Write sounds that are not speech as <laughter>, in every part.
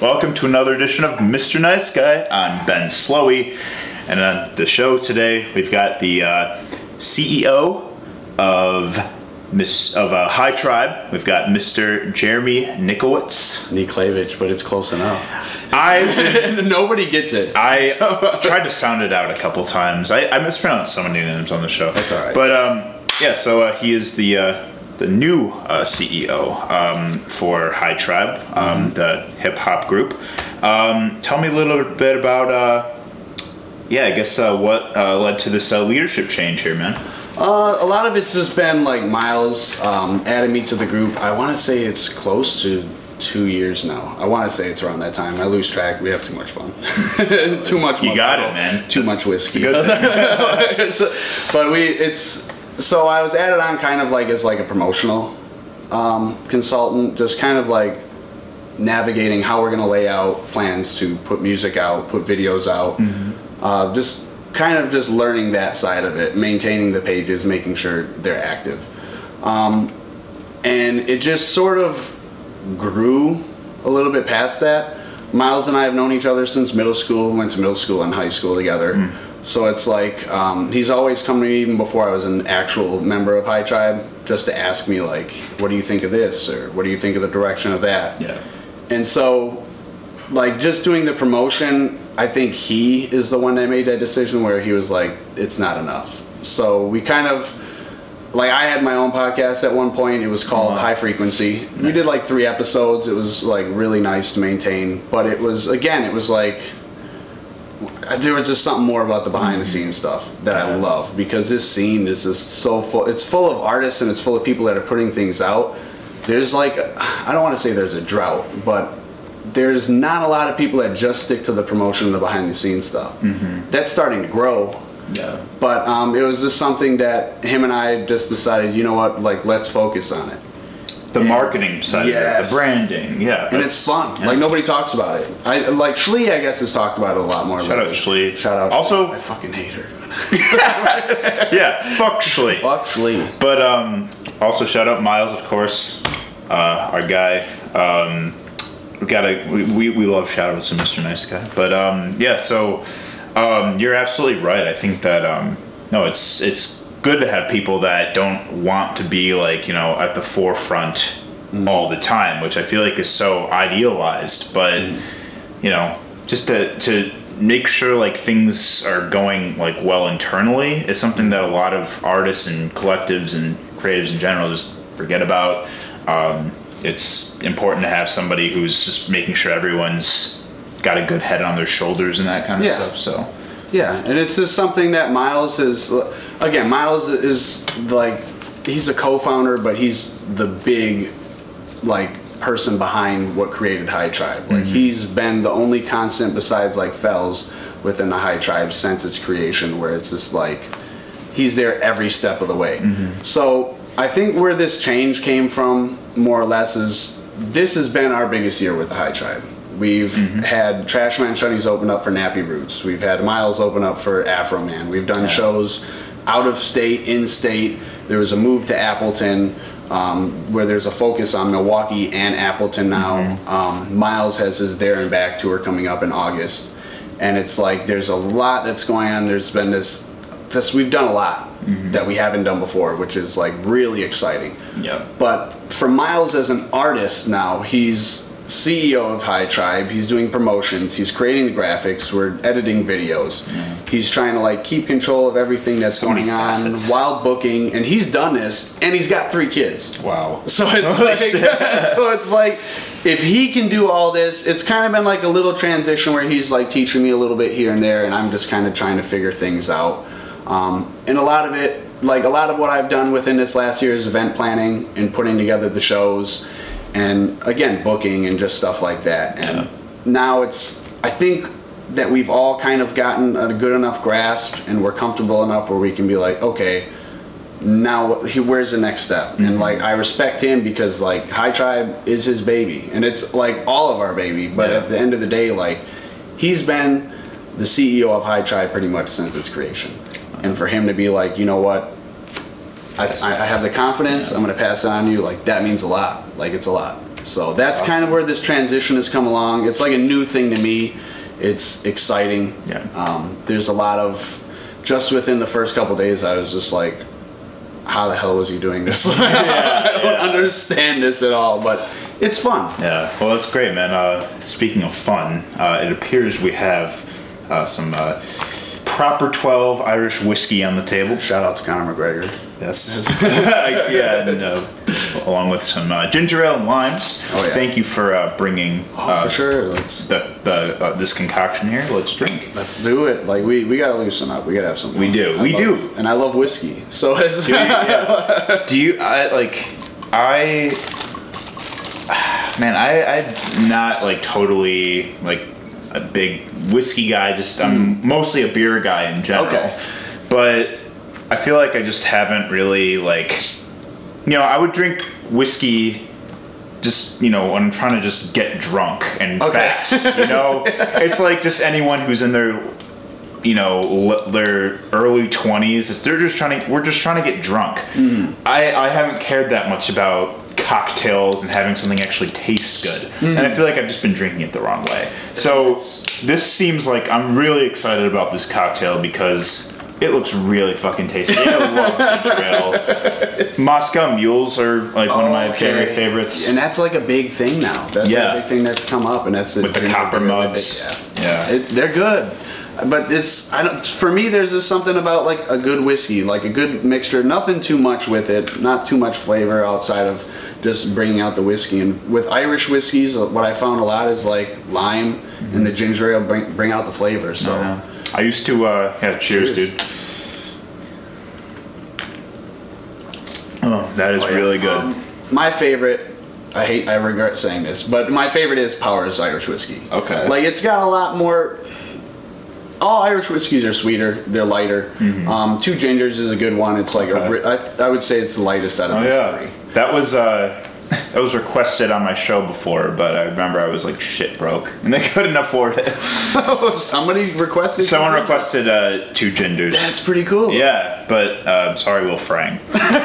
Welcome to another edition of Mr. Nice Guy. I'm Ben Slowey, and on the show today we've got the uh, CEO of Miss of uh, High Tribe. We've got Mr. Jeremy Nikowitz. Niklavich, but it's close enough. I <laughs> Nobody gets it. I <laughs> tried to sound it out a couple times. I, I mispronounced so many names on the show. That's all right. But um, yeah, so uh, he is the uh, the new uh, CEO um, for High Tribe, um, Mm-hmm. the hip hop group. Um, tell me a little bit about. Uh, yeah, I guess uh, what uh, led to this uh, leadership change here, man. Uh, a lot of it's just been like Miles um, added me to the group. I want to say it's close to two years now. I want to say it's around that time. I lose track. We have too much fun. <laughs> too much. You got it, man. Too That's- much whiskey. <laughs> but we it's so I was added on kind of like as like a promotional um, consultant, just kind of like navigating how we're gonna lay out plans to put music out, put videos out, uh, just kind of just learning that side of it, maintaining the pages, making sure they're active, um, and it just sort of grew a little bit past that. Miles and I have known each other since middle school. Went to middle school and high school together. So it's like um, he's always come to me even before I was an actual member of High Tribe, just to ask me like, "What do you think of this?" or "What do you think of the direction of that?" Yeah. And so, like, just doing the promotion, I think he is the one that made that decision where he was like, it's not enough. So we kind of, like, I had my own podcast at one point. It was called Wow. High Frequency. We did like three episodes. It was like really nice to maintain. But it was, again, it was like, there was just something more about the behind the mm-hmm. scenes stuff that I love because this scene is just so full. It's full of artists and it's full of people that are putting things out. There's like, I don't want to say there's a drought, but there's not a lot of people that just stick to the promotion and the behind the scenes stuff. That's starting to grow. Yeah. But um, it was just something that him and I just decided, you know what, like let's focus on it. The marketing side, of it, Yes. the branding, yeah, And it's fun. Like nobody talks about it. I like Shlee, I guess, has talked about it a lot more. Shout out lately. Shlee. Shout out. Also- I fucking hate her. <laughs> yeah, fuck Shlee. Fuck Shlee. But um, also shout out Miles, of course, uh, our guy. Um, gotta we, we, we love shout outs to Mr. Nice Guy. But um, yeah, so um, you're absolutely right. I think that um, no, it's it's good to have people that don't want to be like you know at the forefront all the time, which I feel like is so idealized. But you know, just to to make sure like things are going like well internally is something that a lot of artists and collectives and creatives in general just forget about. Um, it's important to have somebody who's just making sure everyone's got a good head on their shoulders and that kind of Yeah. stuff. So Yeah, and it's just something that Miles is. Again, Miles is like he's a co-founder, but he's the big like person behind what created High Tribe. Like mm-hmm. he's been the only constant besides like Fells within the High Tribe since its creation, where it's just like he's there every step of the way. Mm-hmm. So I think where this change came from, more or less, is this has been our biggest year with the High Tribe. We've had Trash Man Shunnies open up for Nappy Roots. We've had Miles open up for Afroman. We've done shows out of state, in state. There was a move to Appleton um, where there's a focus on Milwaukee and Appleton now. Um, Miles has his There and Back tour coming up in August. And it's like there's a lot that's going on. There's been this, this we've done a lot that we haven't done before, which is like really exciting. yeah, But for Miles as an artist now, he's CEO of High Tribe. He's doing promotions. He's creating the graphics. We're editing videos. He's trying to like keep control of everything that's So going on while booking. And he's done this, and he's got three kids. wow. So it's Holy like, <laughs> so it's like, if he can do all this, it's kind of been like a little transition where he's like teaching me a little bit here and there, and I'm just kind of trying to figure things out. Um, and a lot of it, like a lot of what I've done within this last year is event planning and putting together the shows, and again booking and just stuff like that. And Yeah. now it's, I think that we've all kind of gotten a good enough grasp, and we're comfortable enough where we can be like, okay, now he where's the next step and like i respect him because like high tribe is his baby and it's like all of our baby but Yeah. at the end of the day like he's been the CEO of High Tribe pretty much since its creation, and for him to be like, you know what, I, I I have the confidence. I'm going to pass it on to you. Like that means a lot. Like it's a lot. So that's kind of where this transition has come along. It's like a new thing to me. It's exciting. Yeah. Um, there's a lot of just within the first couple days, I was just like, how the hell was you doing this? <laughs> I don't understand this at all, but it's fun. Yeah, well, that's great, man. Uh, speaking of fun, uh, it appears we have uh, some uh, proper 12 Irish whiskey on the table. Shout out to Conor McGregor. Yes. <laughs> yeah, and, uh, along with some uh, ginger ale and limes. Oh, yeah. Thank you for uh, bringing Oh, uh, for sure. Let's the, the, uh, this concoction here. Let's drink. let's do it. Like we, we gotta loosen up. We gotta have some. Fun. We do. I We love- do. And I love whiskey. So <laughs> it's Do you, <laughs> yeah. Do you I like I <sighs> man I I'm not like totally like a big whiskey guy just I'm mostly a beer guy in general. Hmm. Okay. But I feel like I just haven't really like you know I would drink whiskey just you know when I'm trying to just get drunk and Okay. fast you <laughs> know it's like just anyone who's in their you know l- their early 20s they're just trying to we're just trying to get drunk Mm-hmm. I, I haven't cared that much about cocktails and having something actually taste good and i hmm. feel like i've just been drinking it the wrong way so this seems like i'm really excited about this cocktail because it looks really fucking tasty i love <laughs> ginger ale moscow mules are like one of my Okay. very favorites And that's like a big thing now. That's Yeah. a big thing that's come up, and that's the With the copper mugs. it, Yeah. It- they're good, but it's I don't. For me, there's just something about like a good whiskey, like a good mixture. Nothing too much with it, not too much flavor outside of just bringing out the whiskey. And with Irish whiskeys, what I found a lot is like lime and the ginger ale bring bring out the flavor. So. Yeah. I used to, uh, yeah, cheers, Cheers. dude. Oh, that is Oh, yeah. really good. Um, my favorite, I hate, I regret saying this, but my favorite is Powers Irish whiskey. Okay. Like it's got a lot more. All Irish whiskeys are sweeter. They're lighter. Um, Two Gingers is a good one. It's like Mm-hmm. Okay. a, I, I would say it's the lightest out of oh, these yeah. three. That was, uh, <laughs> that was requested on my show before, but I remember I was like shit broke and I <laughs> couldn't afford it. <laughs> Somebody requested. Someone two requested, uh, two gingers. That's pretty cool. Yeah, but uh, sorry, Will Frang.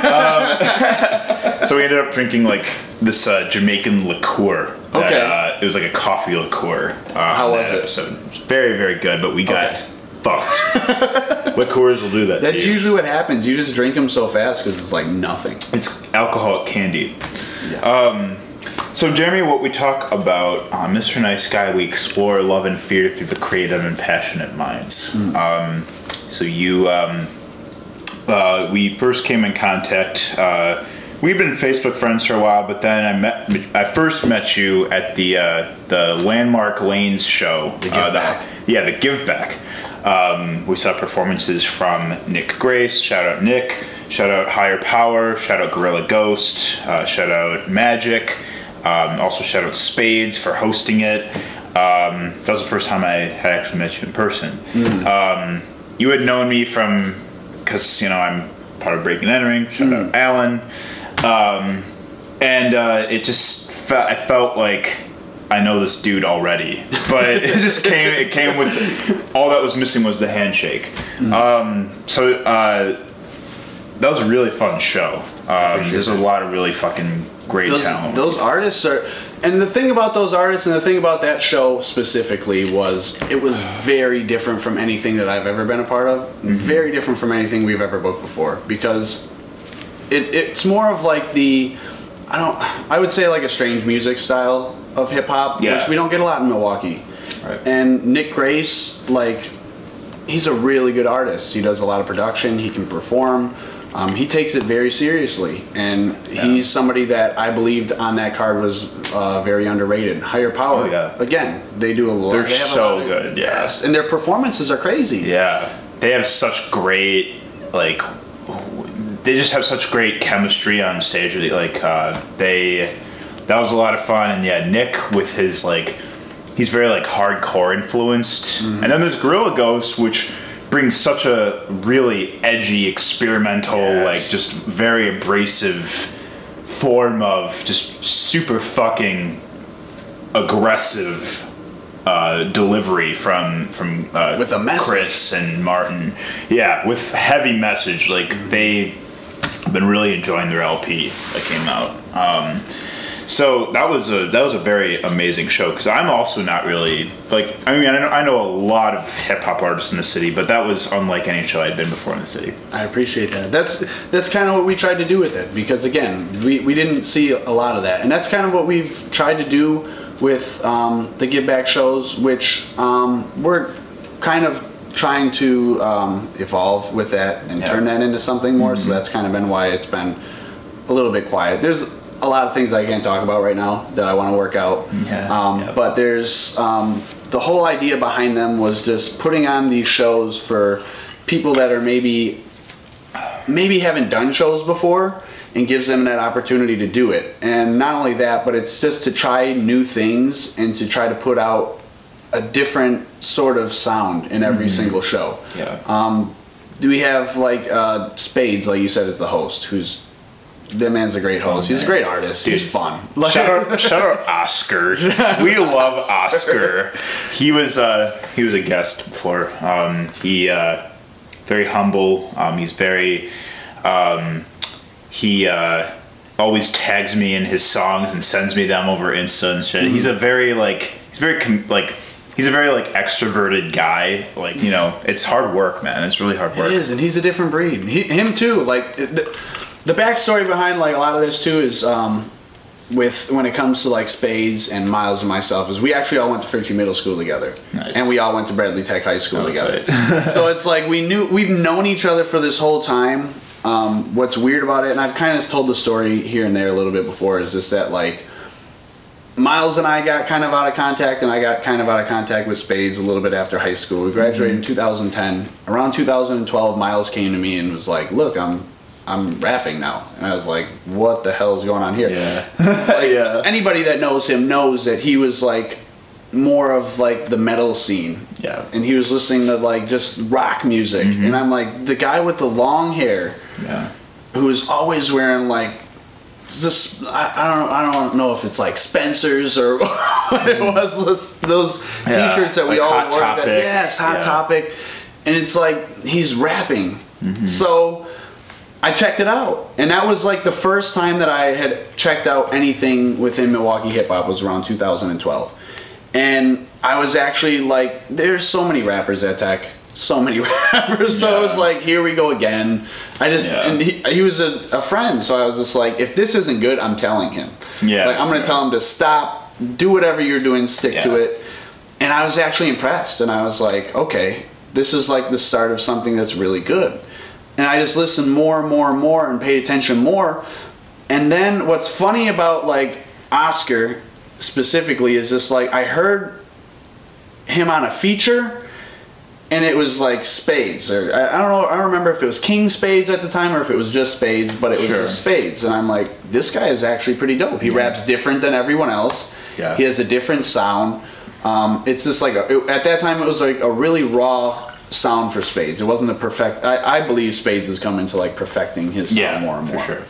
um, so we ended up drinking like this uh, Jamaican liqueur. that, Okay. Uh, it was like a coffee liqueur. Uh, How was it? Episode. It was very, very good, but we got Okay. Fucked. <laughs> Liqueurs will do that. That's usually what happens. You just drink them so fast because it's like nothing. It's alcoholic candy. Um, so, Jeremy, what we talk about on Mr. Nice Guy, we explore love and fear through the creative and passionate minds. Um, so, you, um, uh, we first came in contact. Uh, we've been Facebook friends for a while, but then I met. I first met you at the uh, the Landmark Lanes show. The Give Back. yeah, the Give Back. Um, we saw performances from Nick Grace. Shout out Nick. Shout out Higher Power. Shout out Gorilla Ghost. Uh, shout out Magic. Um, also shout out Spades for hosting it. Um, that was the first time I had actually met you in person. Um, you had known me from because you know I'm part of Breaking and Entering. Shout out Alan. Um, and uh, it just fe- I felt like I know this dude already, but it <laughs> just came. It came with all that was missing was the handshake. Um, so uh, that was a really fun show. Um, there's a lot of really fucking great those, talent. those artists are and the thing about those artists and the thing about that show specifically was it was very different from anything that i've ever been a part of Mm-hmm. very different from anything we've ever booked before because it, it's more of like the i don't i would say like a strange music style of hip-hop Yeah. which we don't get a lot in milwaukee Right. and nick grace like he's a really good artist. He does a lot of production. He can perform. Um, he takes it very seriously, and he's somebody that I believed on that card was uh, very underrated. Higher power. Oh, yeah. Again, they do a lot. They're they so lot of- good, yeah. Yes, and their performances are crazy. Yeah, they have such great like. They just have such great chemistry on stage. Like uh, they, that was a lot of fun. And yeah, Nick with his like, he's very like hardcore influenced. Mm-hmm. And then there's Gorilla Ghost, which brings such a really edgy, experimental, Yes. like just very abrasive form of just super fucking aggressive uh, delivery from from uh, With a message. Chris and Martin. Yeah, with heavy message. Like they have been really enjoying their LP that came out. Um, so that was a that was a very amazing show because I'm also not really like I mean I know, I know a lot of hip hop artists in the city, but that was unlike any show I'd been before in the city. I appreciate that. That's that's kind of what we tried to do with it because again, we, we didn't see a lot of that, and that's kind of what we've tried to do with um, the give back shows, which um, we're kind of trying to um, evolve with that and Yeah. turn that into something more. So that's kind of been why it's been a little bit quiet. There's a lot of things I can't talk about right now that I want to work out. Yeah, Um, yeah. But there's um, the whole idea behind them was just putting on these shows for people that are maybe maybe haven't done shows before and gives them that opportunity to do it. And not only that, but it's just to try new things and to try to put out a different sort of sound in every single show. Yeah. Um, do we have like uh, Spades, like you said, is the host? Who's that man's a great host. He's a great artist. He's Dude, fun. Shout out, shout out Oscar. We <laughs> love Oscar. He was uh, he was a guest before. Um, he uh, very humble. Um, he's very um, he uh, always tags me in his songs and sends me them over Insta and shit. He's a very like he's very com- like he's a very like extroverted guy. Like you know, it's hard work, man. It's really hard work. It is, and he's a different breed. He, him too. Like the, the backstory behind like a lot of this too is um, with when it comes to like Spades and Miles and myself is we actually all went to Fritsche Middle School together, Nice. and we all went to Bradley Tech High School Oh, together. tight. <laughs> so it's like we knew we've known each other for this whole time. Um, what's weird about it, and I've kind of told the story here and there a little bit before, is just that like Miles and I got kind of out of contact, and I got kind of out of contact with Spades a little bit after high school. We graduated in mm-hmm. 2010. Around 2012, Miles came to me and was like, "Look, I'm I'm rapping now," and I was like, "What the hell is going on here?" Yeah. <laughs> Like, Yeah. Anybody that knows him knows that he was like more of like the metal scene. Yeah. And he was listening to like just rock music, mm-hmm. and I'm like the guy with the long hair Yeah. who was always wearing like this I, I don't I don't know if it's like Spencer's or <laughs> what it was those, those Yeah, t-shirts that we like all wore that yes hot Yeah. topic. And it's like he's rapping. Mm-hmm. so I checked it out. And that was like the first time that I had checked out anything within Milwaukee hip hop was around 2012 and I was actually like there's so many rappers at Tech so many <laughs> rappers so it was like here we go again I just Yeah. and he, he was a, a friend, so I was just like, if this isn't good, I'm telling him. Yeah, like I'm gonna yeah. tell him to stop, do whatever you're doing, stick to it. And I was actually impressed, and I was like, okay, this is like the start of something that's really good. And I just listened more and more and more and paid attention more. And then what's funny about like Oscar specifically is just like I heard him on a feature and it was like spades or I, I don't know I don't remember if it was king spades at the time or if it was just spades but it was Sure. just spades and i'm like this guy is actually pretty dope he raps different than everyone else Yeah. he has a different sound um, it's just like a, it- at that time it was like a really raw sound for spades it wasn't a perfect i, I believe spades is coming to like perfecting his sound Yeah. more and for more sure.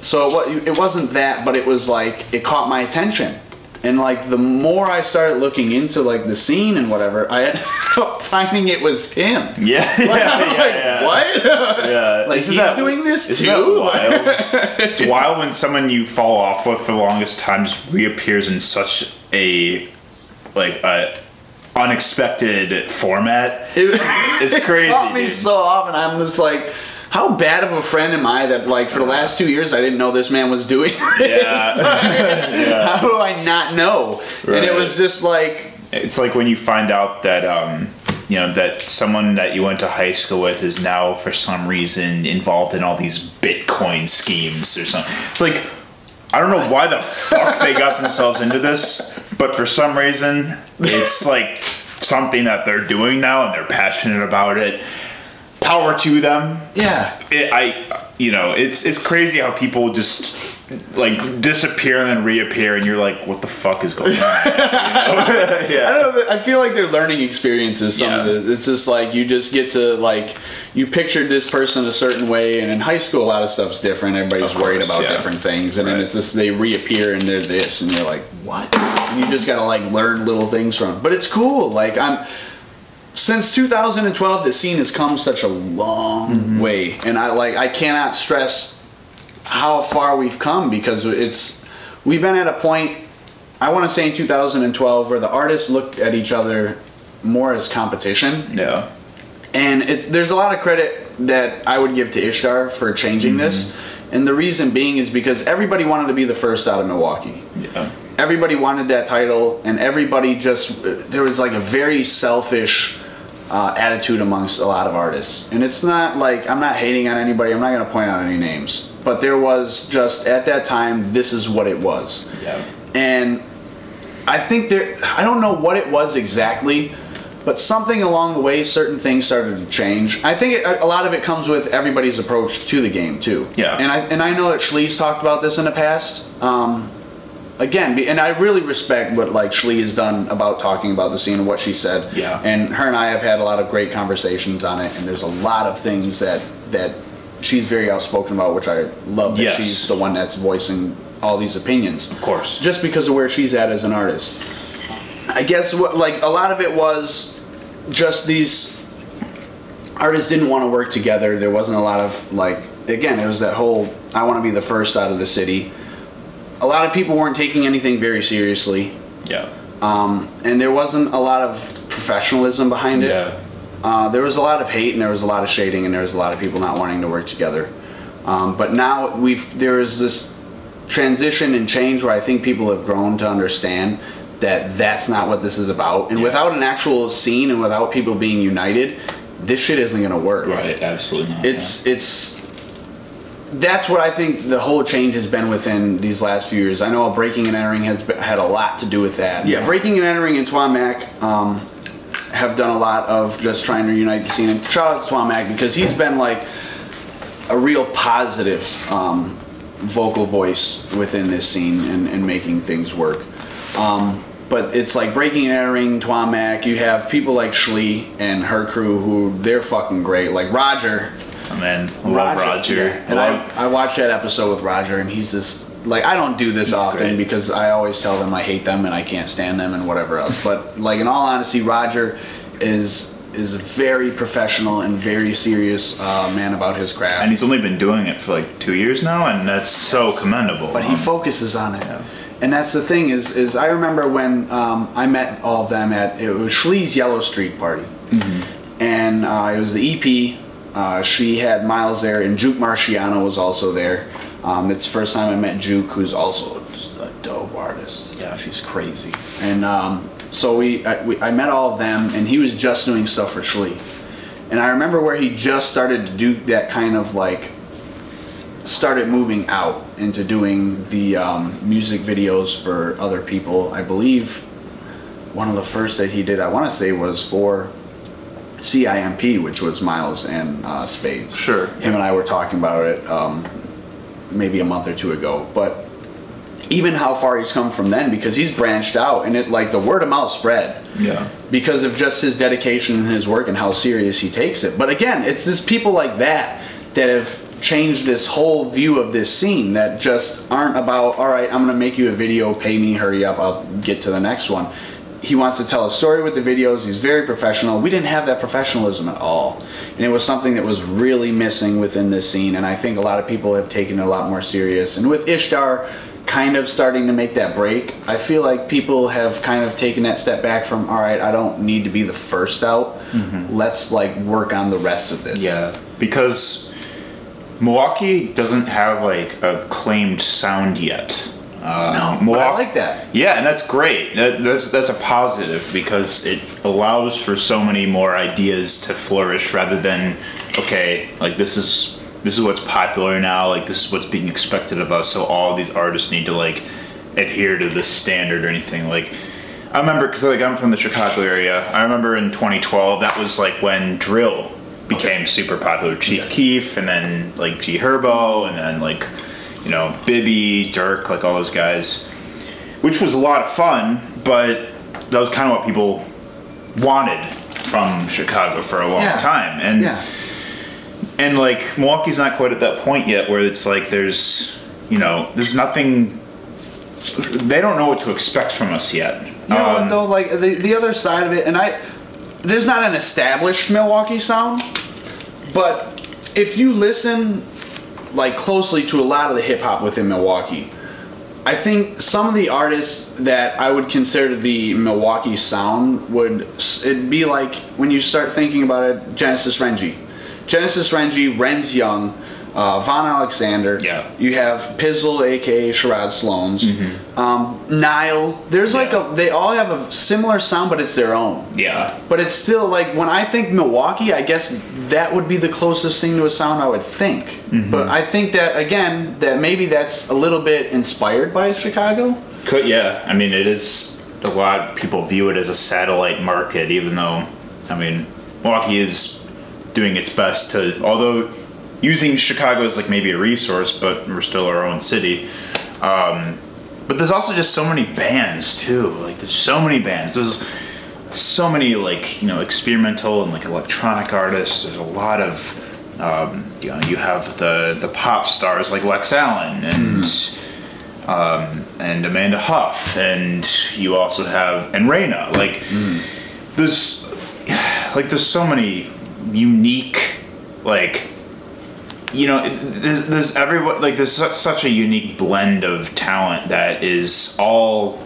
so it, it wasn't that, but it was like it caught my attention, and like the more I started looking into like the scene and whatever, I ended <laughs> up finding it was him. Yeah. <laughs> Yeah. <laughs> Like, yeah, I'm like, yeah. what? Yeah, Like, Isn't he's doing this too? that wild? it's wild when someone you fall off with for the longest time just reappears in such a like a unexpected format. It, It's it crazy, caught me dude. so off, and I'm just like. How bad of a friend am I that like for the last two years I didn't know this man was doing this? <laughs> Yeah. How do I not know? And it was just like It's like when you find out that um, you know that someone that you went to high school with is now for some reason involved in all these Bitcoin schemes or something. It's like I don't know why the fuck they got themselves into this, but for some reason it's like something that they're doing now and they're passionate about it. Power to them. yeah, It, I, you know, it's it's crazy how people just like disappear and then reappear, and you're like, what the fuck is going on? <laughs> Know? I yeah. don't know. I feel like they're learning experiences. Some of Yeah. it's just like you just get to like you pictured this person a certain way, and in high school a lot of stuff's different. Everybody's Of worried about yeah. different things, and then it's just they reappear and they're this, and you're like, what? and you just gotta like learn little things from. it. But it's cool. Like I'm since 2012, the scene has come such a long mm-hmm. way, and I like I cannot stress how far we've come because it's we've been at a point. I want to say in 2012 where the artists looked at each other more as competition Yeah. and it's there's a lot of credit that I would give to IshDARR for changing this, mm-hmm. and the reason being is because everybody wanted to be the first out of Milwaukee. Yeah. Everybody wanted that title, and everybody just there was like a very selfish uh, attitude amongst a lot of artists. And it's not like I'm not hating on anybody. I'm not going to point out any names, but there was just at that time this is what it was Yeah. and I think there I don't know what it was exactly, but something along the way, certain things started to change. I think it, a lot of it comes with everybody's approach to the game too. Yeah. And I and I know that Schlee's talked about this in the past. Um, again, and I really respect what like Schlee has done about talking about the scene and what she said. Yeah. And her and I have had a lot of great conversations on it, and there's a lot of things that that she's very outspoken about, which I love that Yes. she's the one that's voicing all these opinions Of course. just because of where she's at as an artist. I guess what like a lot of it was just these artists didn't want to work together. There wasn't a lot of like again, it was that whole I want to be the first out of the city. A lot of people weren't taking anything very seriously. Yeah. Um, and there wasn't a lot of professionalism behind it. Yeah. Uh, there was a lot of hate and there was a lot of shading and there was a lot of people not wanting to work together. Um, but now we've there is this transition and change where I think people have grown to understand that that's not what this is about. And Yeah. without an actual scene and without people being united, this shit isn't gonna work. Right. Absolutely not. It's it's that's what I think the whole change has been within these last few years. I know breaking and entering has been, had a lot to do with that. Yeah. breaking and entering and Twamak um, have done a lot of just trying to unite the scene. And shout out to Twamak because he's been like a real positive um, vocal voice within this scene and, and making things work. Um, but it's like breaking and entering Twamak. You have people like Schlee and her crew who they're fucking great. Like Roger, Man, love Roger. yeah. And Love- I, I watched that episode with Roger, and he's just like I don't do this often great. because I always tell them I hate them and I can't stand them and whatever else. But like in all honesty, Roger is is a very professional and very serious uh, man about his craft. and he's only been doing it for like two years now, and that's so commendable. but he Um, focuses on it. And that's the thing is is I remember when um, I met all of them at it was Schlee's Yellow Street party, and uh, it was the EP. Uh, she had Miles there, and Juke Marciano was also there. Um, it's the first time I met Juke, who's also a dope artist. Yeah. she's crazy. And um, so we I, we I met all of them, and he was just doing stuff for Schlee. And I remember where he just started to do that kind of like started moving out into doing the um, music videos for other people. I believe one of the first that he did, I want to say, was for CIMP, which was Miles and uh, Spades. Sure. Him and I were talking about it um, maybe a month or two ago. But even how far he's come from then, because he's branched out and it like the word of mouth spread Yeah. because of just his dedication and his work and how serious he takes it. But again, it's just people like that that have changed this whole view of this scene that just aren't about, all right, I'm going to make you a video, pay me, hurry up, I'll get to the next one. He wants to tell a story with the videos. He's very professional. We didn't have that professionalism at all. And it was something that was really missing within this scene. And I think a lot of people have taken it a lot more serious. And with IshDARR kind of starting to make that break, I feel like people have kind of taken that step back from, all right, I don't need to be the first out. Mm-hmm. Let's like work on the rest of this. Yeah, because Milwaukee doesn't have like a claimed sound yet. Uh, No, but I like that. Yeah, and that's great. That, that's that's a positive because it allows for so many more ideas to flourish rather than okay, like this is this is what's popular now. Like this is what's being expected of us. So all these artists need to like adhere to this standard or anything. Like I remember because like I'm from the Chicago area. I remember in 2012 that was like when drill became super popular. Chief Keef and then like G Herbo and then like you know Bibby, Durk, like all those guys which was a lot of fun, but that was kind of what people wanted from Chicago for a long Yeah. time. And Yeah. and like Milwaukee's not quite at that point yet where it's like there's you know there's nothing they don't know what to expect from us yet. You know Um, what though? Like the the other side of it, and I, there's not an established Milwaukee sound, but if you listen like closely to a lot of the hip hop within Milwaukee, I think some of the artists that I would consider the Milwaukee sound would it'd be like when you start thinking about it, Genesis Renji, Genesis Renji, Renz Young. Uh, Von Alexander. Yeah. You have Pizzle, aka Sherrod Sloans. Um, Nile. There's like a. They all have a similar sound, but it's their own. yeah, But it's still like when I think Milwaukee, I guess that would be the closest thing to a sound I would think. Mm-hmm. But I think that again, that maybe that's a little bit inspired by Chicago. could yeah. I mean, it is a lot. People view it as a satellite market, even though, I mean, Milwaukee is doing its best to. Although using Chicago as like maybe a resource, but we're still our own city. Um, but there's also just so many bands too. Like there's so many bands. There's so many like you know experimental and like electronic artists. There's a lot of um, you know you have the the pop stars like Lex Allen and um, and Amanda Huff, and you also have and Reina. Like there's like there's so many unique like you know there's, there's everyone like there's such, a unique blend of talent that is all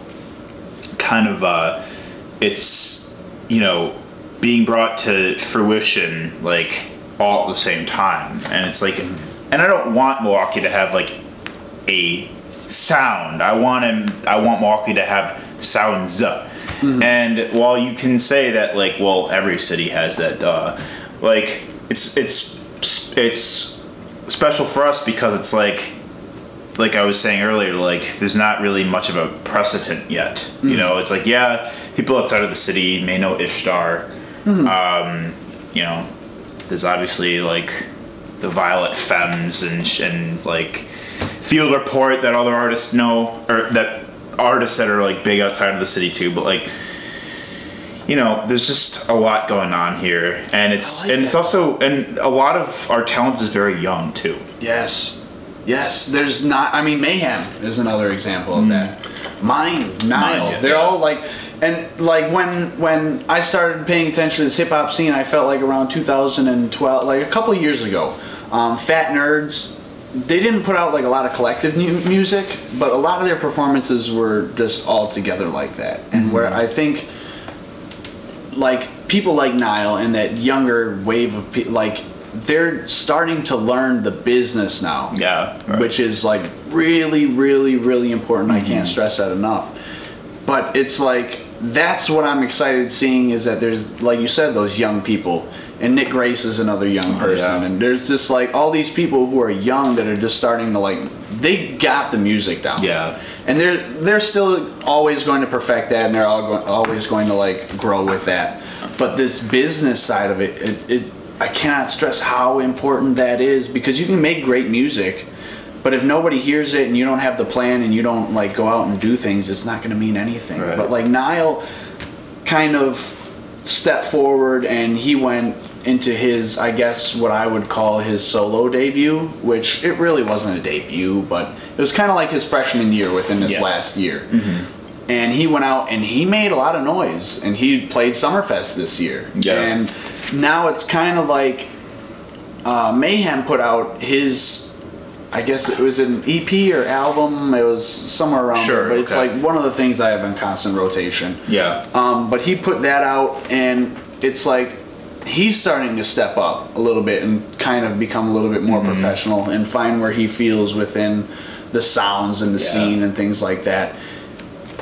kind of uh it's you know being brought to fruition like all at the same time. And it's like and i don't want milwaukee to have like a sound. I want him i want milwaukee to have sounds up and while you can say that like well every city has that duh like it's it's it's special for us because it's like like I was saying earlier, like there's not really much of a precedent yet. You know, it's like yeah, people outside of the city may know IshDARR. Um, you know, there's obviously like the Violent Femmes and sh- and like Field Report that other artists know or that artists that are like big outside of the city too. But like you know, there's just a lot going on here, and it's like and it's also and a lot of our talent is very young too. Yes, yes. There's not. I mean, Mayhem is another example of that. Mine, Nile. yeah, they're yeah. all like, and like when when I started paying attention to this hip hop scene, I felt like around 2012, like a couple years ago. Um, Fat Nerds. They didn't put out like a lot of collective mu- music, but a lot of their performances were just all together like that. And where I think like people like Nile and that younger wave of people, like they're starting to learn the business now. Yeah, right. Which is like really, really, really important. I can't mm-hmm. stress that enough. But it's like that's what I'm excited seeing is that there's like you said those young people and Nick Grace is another young oh, person Oh, yeah. and there's just like all these people who are young that are just starting to like they got the music down Yeah. And they're they're still always going to perfect that and they're all go- always going to like grow with that but this business side of it, it it i cannot stress how important that is because you can make great music but if nobody hears it and you don't have the plan and you don't like go out and do things it's not going to mean anything Right. but like nile kind of stepped forward and he went into his i guess what i would call his solo debut which it really wasn't a debut but it was kind of like his freshman year within this Yeah. last year and he went out and he made a lot of noise and he played summerfest this year Yeah. and now it's kind of like uh, mayhem put out his I guess it was an EP or album. It was somewhere around Sure, there, but it's okay. like one of the things I have in constant rotation. Yeah. Um, but he put that out, and it's like he's starting to step up a little bit and kind of become a little bit Mm-hmm. more professional and find where he feels within the sounds and the Yeah. scene and things like that.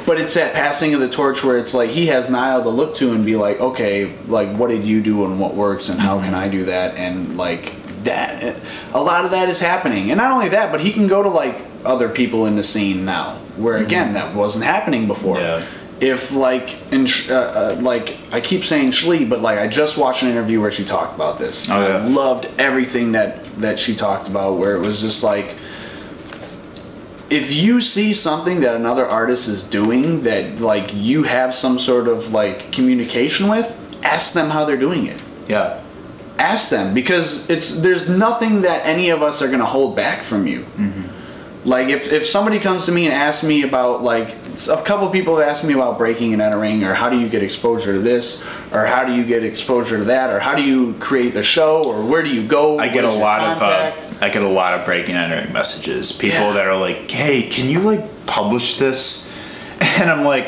But it's that passing of the torch where it's like he has Niall to look to and be like, okay, like what did you do and what works and how Mm-hmm. can I do that and like that. A lot of that is happening, and not only that, but he can go to like other people in the scene now, where again that wasn't happening before Mm-hmm. Yeah. if like in uh, uh, like I keep saying Shlee, but like I just watched an interview where she talked about this. Oh, yeah. I loved everything that that she talked about, where it was just like if you see something that another artist is doing that like you have some sort of like communication with, ask them how they're doing it. Yeah. Ask them because it's there's nothing that any of us are gonna hold back from you. Mm-hmm. Like if, if somebody comes to me and asks me about like a couple people have asked me about breaking and entering or how do you get exposure to this or how do you get exposure to that or how do you create a show or where do you go? I get a lot contact? of uh, I get a lot of breaking and entering messages. People Yeah. that are like, "Hey, can you like publish this?" <laughs> And I'm like,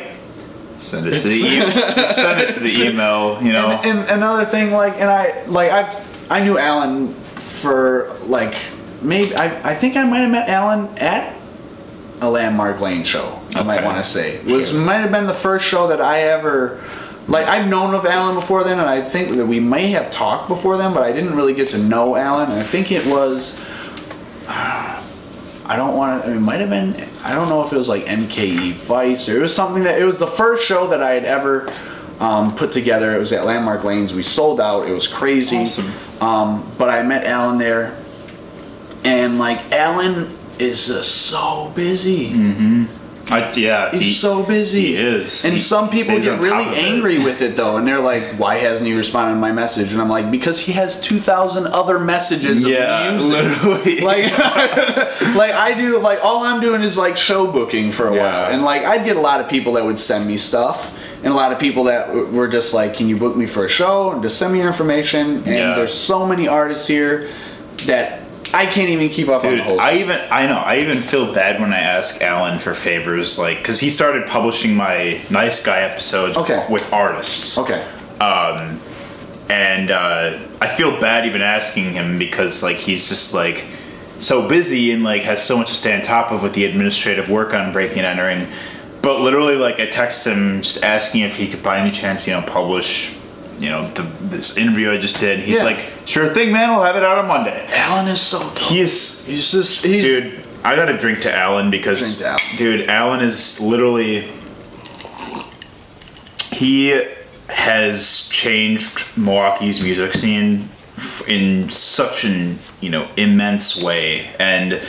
"Send it to the email. <laughs> send it to the email." You know. And, and another thing, like, and I like I've I knew Alan for like maybe I, I think I might have met Alan at a Landmark Lane show. I might want to say it was Sure. might have been the first show that I ever like I've known of Alan before then, and I think that we may have talked before then, but I didn't really get to know Alan. And I think it was. <sighs> I don't want to. It might have been. I don't know if it was like MKE Vice or it was something that it was the first show that I had ever um, put together. It was at Landmark Lanes. We sold out. It was crazy. Awesome. Um, but I met Alan there, and like Alan is just so busy. Mm-hmm. I, yeah, He's he- so busy. He is. And He some people get really top it. angry with it though, and they're like, "Why hasn't he responded to my message?" And I'm like, "Because he has two thousand other messages of Yeah, music." literally. <laughs> like <laughs> like I do like all I'm doing is like show booking for a Yeah. while and like I'd get a lot of people that would send me stuff and a lot of people that were just like can you book me for a show and just send me your information and Yeah. there's so many artists here that I can't even keep up on Dude, the whole I even I know I even feel bad when I ask Alan for favors, like because he started publishing my nice guy episodes Okay. with artists. okay Um, and uh, I feel bad even asking him because like he's just like so busy and like has so much to stay on top of with the administrative work on breaking and entering. But literally, like I text him just asking if he could by any chance, you know, publish, you know, the, this interview I just did. He's Yeah. like, "Sure thing, man. I'll have it out on Monday." Alan is so dope. He's he's just he's dude i gotta drink to alan because to Alan. dude alan is literally he has changed milwaukee's music scene in such an you know immense way and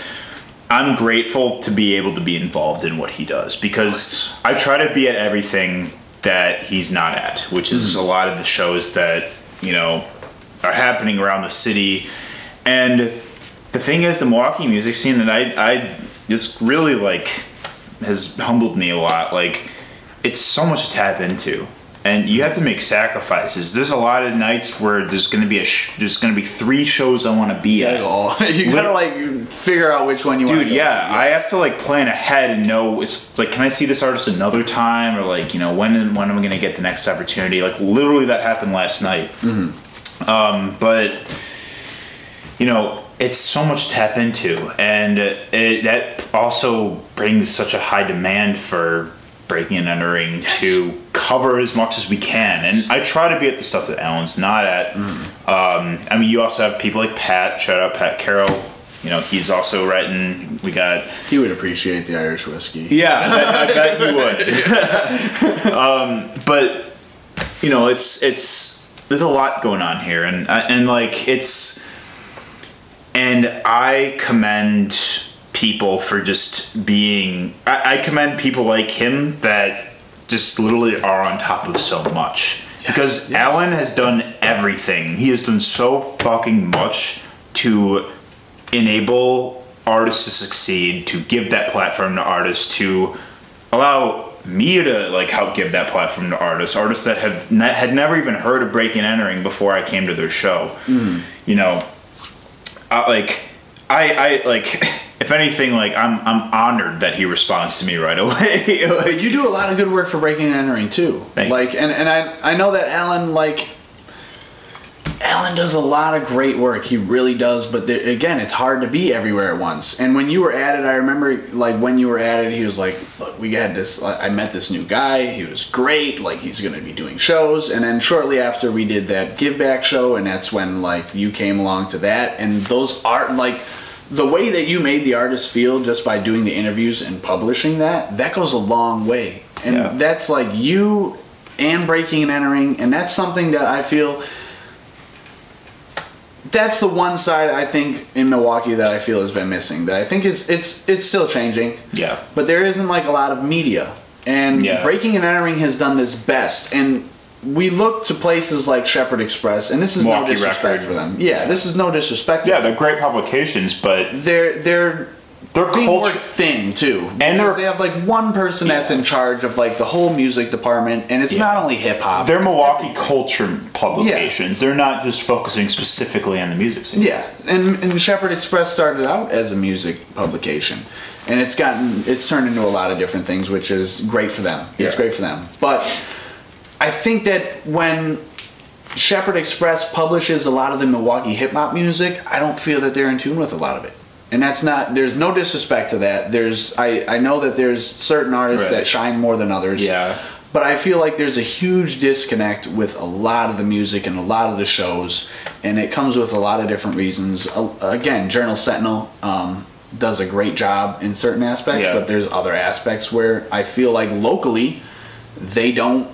i'm grateful to be able to be involved in what he does because i try to be at everything that he's not at which is mm-hmm. a lot of the shows that you know are happening around the city. And the thing is the milwaukee music scene and i i it's really like has humbled me a lot. Like it's so much to tap into and you have to make sacrifices. There's a lot of nights where there's going to be a sh- there's going to be three shows i want to be at. <laughs> You gotta like figure out which one you want Dude, yeah, I have to like plan ahead and know it's like, can I see this artist another time, or like, you know, when when am I gonna get the next opportunity? Like, literally, that happened last night. Um, but you know, it's so much to tap into, and it, that also brings such a high demand for breaking and entering to cover as much as we can. And I try to be at the stuff that Alan's not at. Um, I mean, you also have people like Pat. Shout out Pat Carroll. You know, he's also writing. We got he would appreciate the Irish whiskey yeah, I bet, I bet you would. <laughs> um, but you know, it's it's there's a lot going on here, and and like it's, and I commend people for just being. I, I commend people like him that just literally are on top of so much. Because Alan has done everything. He has done so fucking much to enable artists to succeed, to give that platform to artists, to allow me to like help give that platform to artists, artists that have ne- had never even heard of breaking and entering before I came to their show. Mm. You know, I, like I, I like <laughs> if anything, like I'm I'm honored that he responds to me right away. like, <laughs> you do a lot of good work for breaking and entering too. Thank like, and and I I know that Alan like. Alan does a lot of great work. He really does. But there, again, it's hard to be everywhere at once. And when you were at it, I remember like when you were at it, he was like, "Look, we had this. I met this new guy. He was great. Like he's going to be doing shows." And then shortly after, we did that Give Back show, and that's when like you came along to that. And those art like the way that you made the artist feel just by doing the interviews and publishing that that goes a long way and Yeah. that's like you and breaking and entering and that's something that i feel that's the one side i think in milwaukee that i feel has been missing that i think is it's it's still changing yeah. but there isn't like a lot of media and Yeah. breaking and entering has done this best and we look to places like shepherd express and this is Milwaukee no disrespect Record. for them yeah this is no disrespect Yeah, they're great publications, but they're they're Their being more culture- thin too, And they're- they have like one person that's in charge of like the whole music department, and it's Yeah. not only hip hop. They're Milwaukee culture publications. They're not just focusing specifically on the music scene. Yeah, and and Shepherd Express started out as a music publication, and it's gotten it's turned into a lot of different things, which is great for them. It's great for them. But I think that when Shepherd Express publishes a lot of the Milwaukee hip hop music, I don't feel that they're in tune with a lot of it. And that's not there's no disrespect to that. There's I, I know that there's certain artists Right. that shine more than others. Yeah. But I feel like there's a huge disconnect with a lot of the music and a lot of the shows, and it comes with a lot of different reasons. Again, Journal Sentinel um, does a great job in certain aspects, Yeah. but there's other aspects where I feel like locally they don't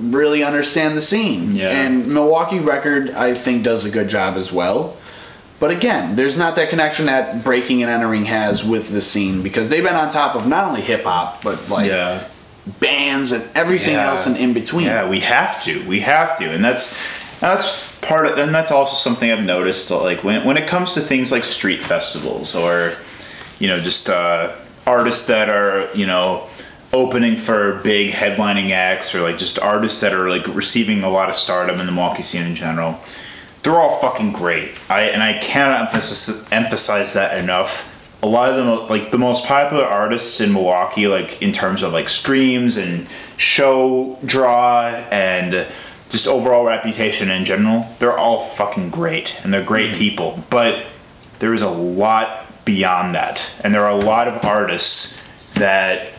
really understand the scene. Yeah. And Milwaukee Record, I think, does a good job as well. But again, there's not that connection that Breaking and Entering has with the scene because they've been on top of not only hip hop, but like Yeah. bands and everything Yeah. else in, in between. Yeah, we have to. We have to, and that's that's part of, and that's also something I've noticed. Like when when it comes to things like street festivals or, you know, just uh, artists that are you know opening for big headlining acts or like just artists that are like receiving a lot of stardom in the Milwaukee scene in general. They're all fucking great. I and I cannot emphasize emphasize that enough. A lot of them, like the most popular artists in Milwaukee, like in terms of like streams and show draw and just overall reputation in general, they're all fucking great and they're great mm-hmm. people. But there is a lot beyond that, and there are a lot of artists that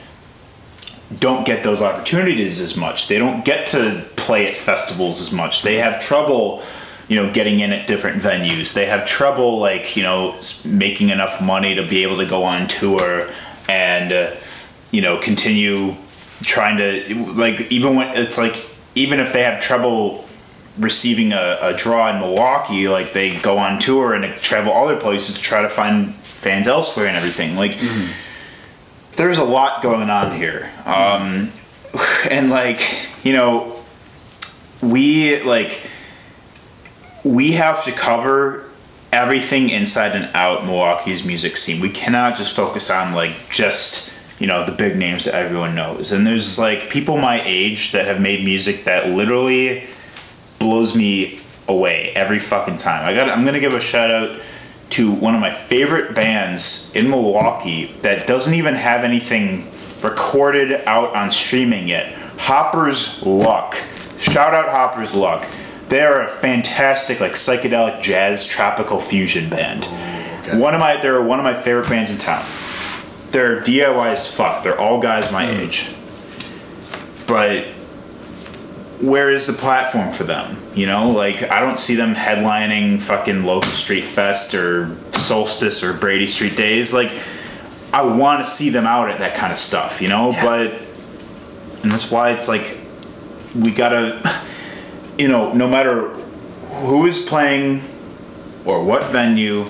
don't get those opportunities as much. They don't get to play at festivals as much. They have trouble, you know, getting in at different venues. They have trouble, like, you know, making enough money to be able to go on tour and, uh, you know, continue trying to, like, even when it's like, even if they have trouble receiving a, a draw in Milwaukee, like, they go on tour and travel other places to try to find fans elsewhere and everything. Like, there's a lot going on here. Um, and like you know we like we have to cover everything inside and out milwaukee's music scene. We cannot just focus on like just you know the big names that everyone knows. And there's like people my age that have made music that literally blows me away every fucking time. I got i'm gonna give a shout out to one of my favorite bands in Milwaukee that doesn't even have anything recorded out on streaming yet. Hopper's Luck. Shout out Hopper's Luck. They are a fantastic like psychedelic jazz tropical fusion band. Okay. One of my they're one of my favorite bands in town. They're DIY as fuck. They're all guys my hmm. age. But where is the platform for them? You know, like I don't see them headlining fucking local street fest or solstice or Brady Street days. Like I want to see them out at that kind of stuff, you know, Yeah. but and that's why it's like we gotta, <laughs> you know, no matter who is playing or what venue,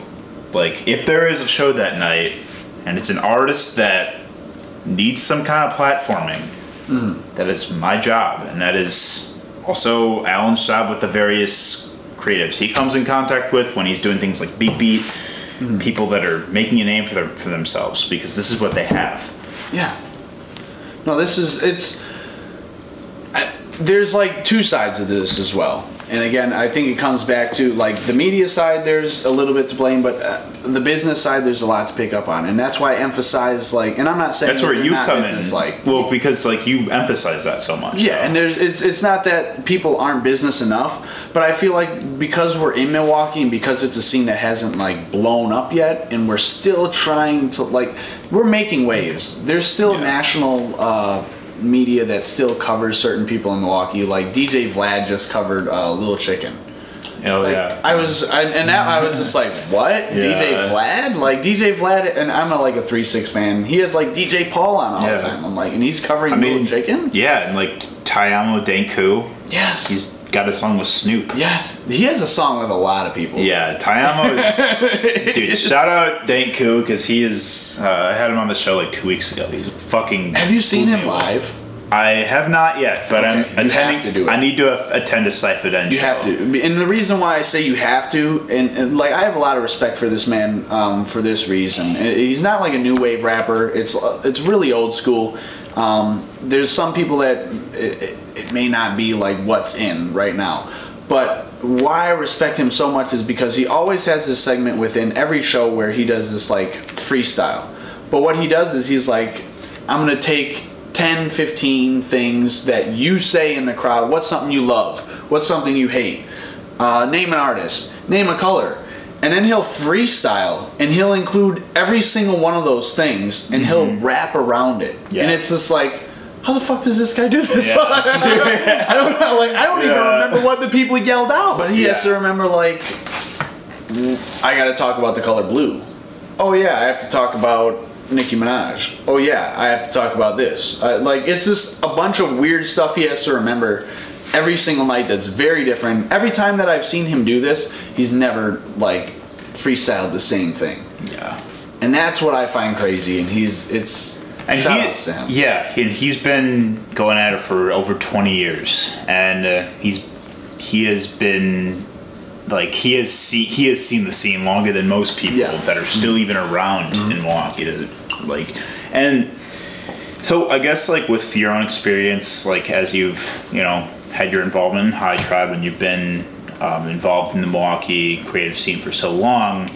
like if there is a show that night and it's an artist that needs some kind of platforming, that is my job, and that is also Alan's job with the various creatives he comes in contact with when he's doing things like Beat Beat, people that are making a name for their, for themselves because this is what they have. Yeah. No, this is it's. I, there's like two sides of this as well, and again, I think it comes back to like the media side. There's a little bit to blame, but uh, the business side, there's a lot to pick up on, and that's why I emphasize like, and I'm not saying That's where you come business in. like well, because like you emphasize that so much. Yeah, and there's it's it's not that people aren't business enough, but I feel like because we're in Milwaukee and because it's a scene that hasn't like blown up yet, and we're still trying to like we're making waves. There's still Yeah. national uh, media that still covers certain people in Milwaukee. Like DJ Vlad just covered uh, Little Chicken. Like, yeah. I was, I, and now I was just like, what? <laughs> DJ Vlad? Like DJ Vlad, and I'm a, like a three six fan. He has like DJ Paul on all Yeah. the time. I'm like, and he's covering I mean, Chicken. Yeah, and like Taiyamo Denku. Yes. he's got a song with Snoop. Yes, he has a song with a lot of people. Yeah, Taiyamo is <laughs> dude. Shout out Denku because he is. Uh, I had him on the show like two weeks ago. He's fucking. Have you seen him live? I have not yet, but Okay, I'm you attending. to do it. I need to attend a Cypher Den You show. have to, and the reason why I say you have to, and, and, like I have a lot of respect for this man um, for this reason. He's not like a new wave rapper. It's it's really old school. Um, there's some people that it, it- it may not be like what's in right now, but why I respect him so much is because he always has this segment within every show where he does this like freestyle. But what he does is he's like, I'm gonna take 10, 15 things that you say in the crowd. What's something you love? What's something you hate? Uh, name an artist. Name a color. And then he'll freestyle and he'll include every single one of those things and he'll rap around it. Mm-hmm. Yeah. And it's just like, how the fuck does this guy do this? Yeah. <laughs> I don't know. Like I don't even remember what the people yelled out, but he has to remember like, I got to talk about the color blue. Oh yeah, I have to talk about Nicki Minaj. Oh yeah, I have to talk about this. Uh, like it's just a bunch of weird stuff he has to remember every single night. That's very different. Every time that I've seen him do this, he's never like freestyled the same thing, Yeah. and that's what I find crazy. And he's it's And he, yeah, and he's been going at it for over 20 years, and uh, he's he has been like he has see, he has seen the scene longer than most people Yeah. Mm-hmm. that are still even around in Milwaukee. Like, and so I guess like with your own experience, like as you've you know had your involvement in High Tribe and you've been um, involved in the Milwaukee creative scene for so long,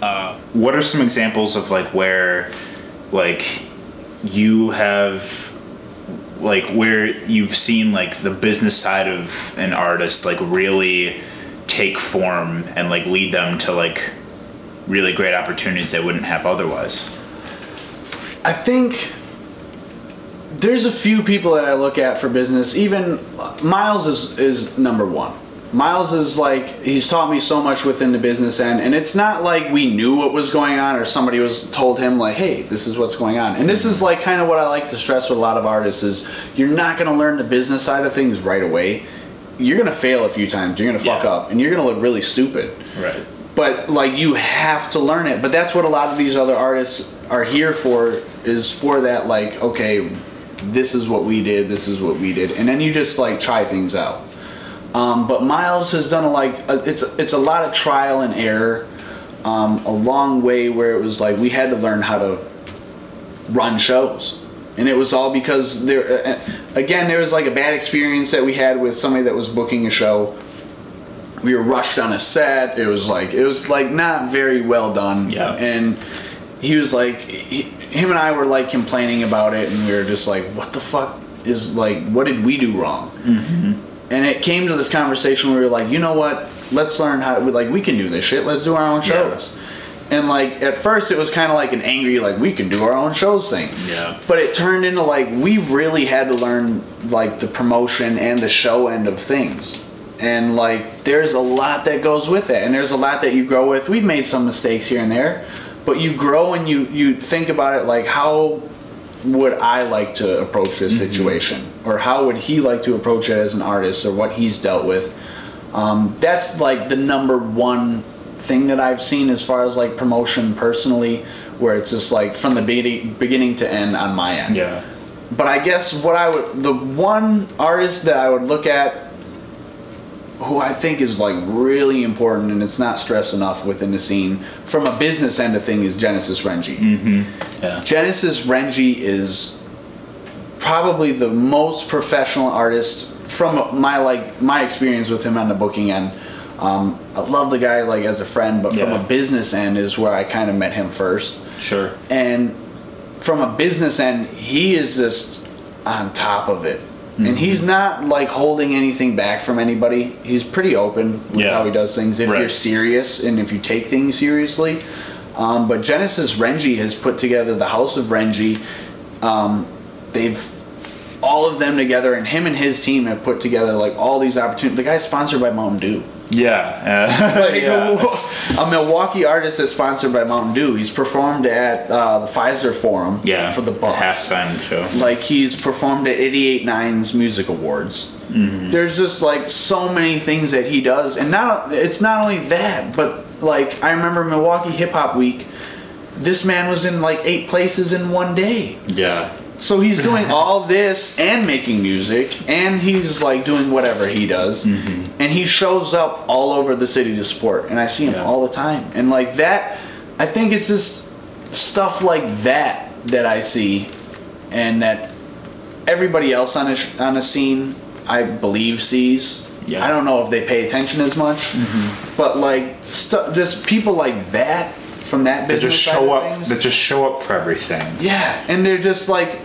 uh, what are some examples of like where like you have like where you've seen like the business side of an artist like really take form and like lead them to like really great opportunities they wouldn't have otherwise I think there's a few people that I look at for business. Even uh, Miles is is number one. Miles is like he's taught me so much within the business end, and it's not like we knew what was going on or somebody was told him like, "Hey, this is what's going on." And this is like kind of what I like to stress with a lot of artists is you're not going to learn the business side of things right away. You're to fail a few times. You're to fuck Yeah. up, and you're to look really stupid. Right. But like you have to learn it. But that's what a lot of these other artists are here for is for that like okay this is what we did this is what we did. And then you just like try things out. Um, but miles has done a like a, it's it's a lot of trial and error um, a long way where it was like we had to learn how to run shows and it was all because there uh, again there was like a bad experience that we had with somebody that was booking a show we were rushed on a set. It was like it was like not very well done. Yeah. And he was like, he, him and I were like complaining about it, and we were just like, what the fuck is like, what did we do wrong? Mm-hmm. And it came to this conversation where we were like, you know what? Let's learn how. To, like we can do this shit. Let's do our own Yeah. And like at first it was kind of like an angry like we can do our own shows thing. Yeah. But it turned into like we really had to learn like the promotion and the show end of things. And like there's a lot that goes with it and there's a lot that you grow with. We've made some mistakes here and there, but you grow and you you think about it like how would I like to approach this situation or how would he like to approach it as an artist or what he's dealt with. Um, that's like the number one thing that I've seen as far as like promotion personally, where it's just like from the be- beginning to end on my end. yeah But I guess what I would, the one artist that I would look at who I think is like really important and it's not stressed enough within the scene from a business end of thing is Genesis Renji. Mm-hmm. yeah Genesis Renji is probably the most professional artist from my like my experience with him on the booking end. Um, I love the guy like as a friend, but from a business end is where I kind of met him first. sure And from a business end, he is just on top of it. And he's not like holding anything back from anybody. He's pretty open with Yeah. how he does things if Right. you're serious and if you take things seriously. Um, but Genesis Renji has put together the House of Renji. Um, they've all of them together, and him and his team have put together like all these opportunities. The guy's sponsored by Mountain Dew. yeah <laughs> uh, Like, yeah. <laughs> a Milwaukee artist that's sponsored by Mountain Dew. He's performed at uh, the Fiserv Forum yeah for the Bucks. halftime show Like he's performed at 88 Nines Music Awards. There's just like so many things that he does, and not it's not only that, but like I remember Milwaukee Hip Hop Week. This man was in like eight places in one day. yeah So he's doing all this and making music, and he's like doing whatever he does, mm-hmm. and he shows up all over the city to support, and I see him Yeah. all the time, and like that, I think it's just stuff like that that I see, and that everybody else on a on a scene, I believe sees. Yeah. I don't know if they pay attention as much, mm-hmm. but like stu- just people like that from that That business just show up. That just show up for everything. Yeah, and they're just like,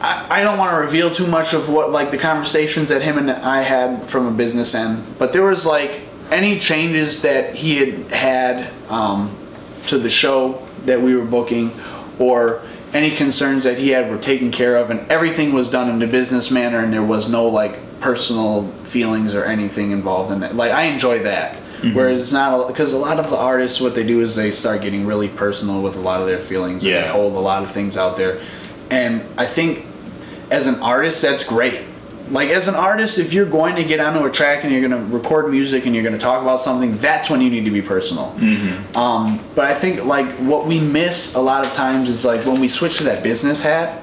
I, I don't want to reveal too much of what like the conversations that him and I had from a business end, but there was like any changes that he had had um, to the show that we were booking, or any concerns that he had were taken care of, and everything was done in a business manner, and there was no like personal feelings or anything involved in it. Like I enjoy that. Whereas it's not because a lot of the artists, what they do is they start getting really personal with a lot of their feelings. and they Yeah. hold a lot of things out there. And I think as an artist, that's great. Like as an artist, if you're going to get onto a track and you're going to record music and you're going to talk about something, that's when you need to be personal. Um, but I think like what we miss a lot of times is like when we switch to that business hat,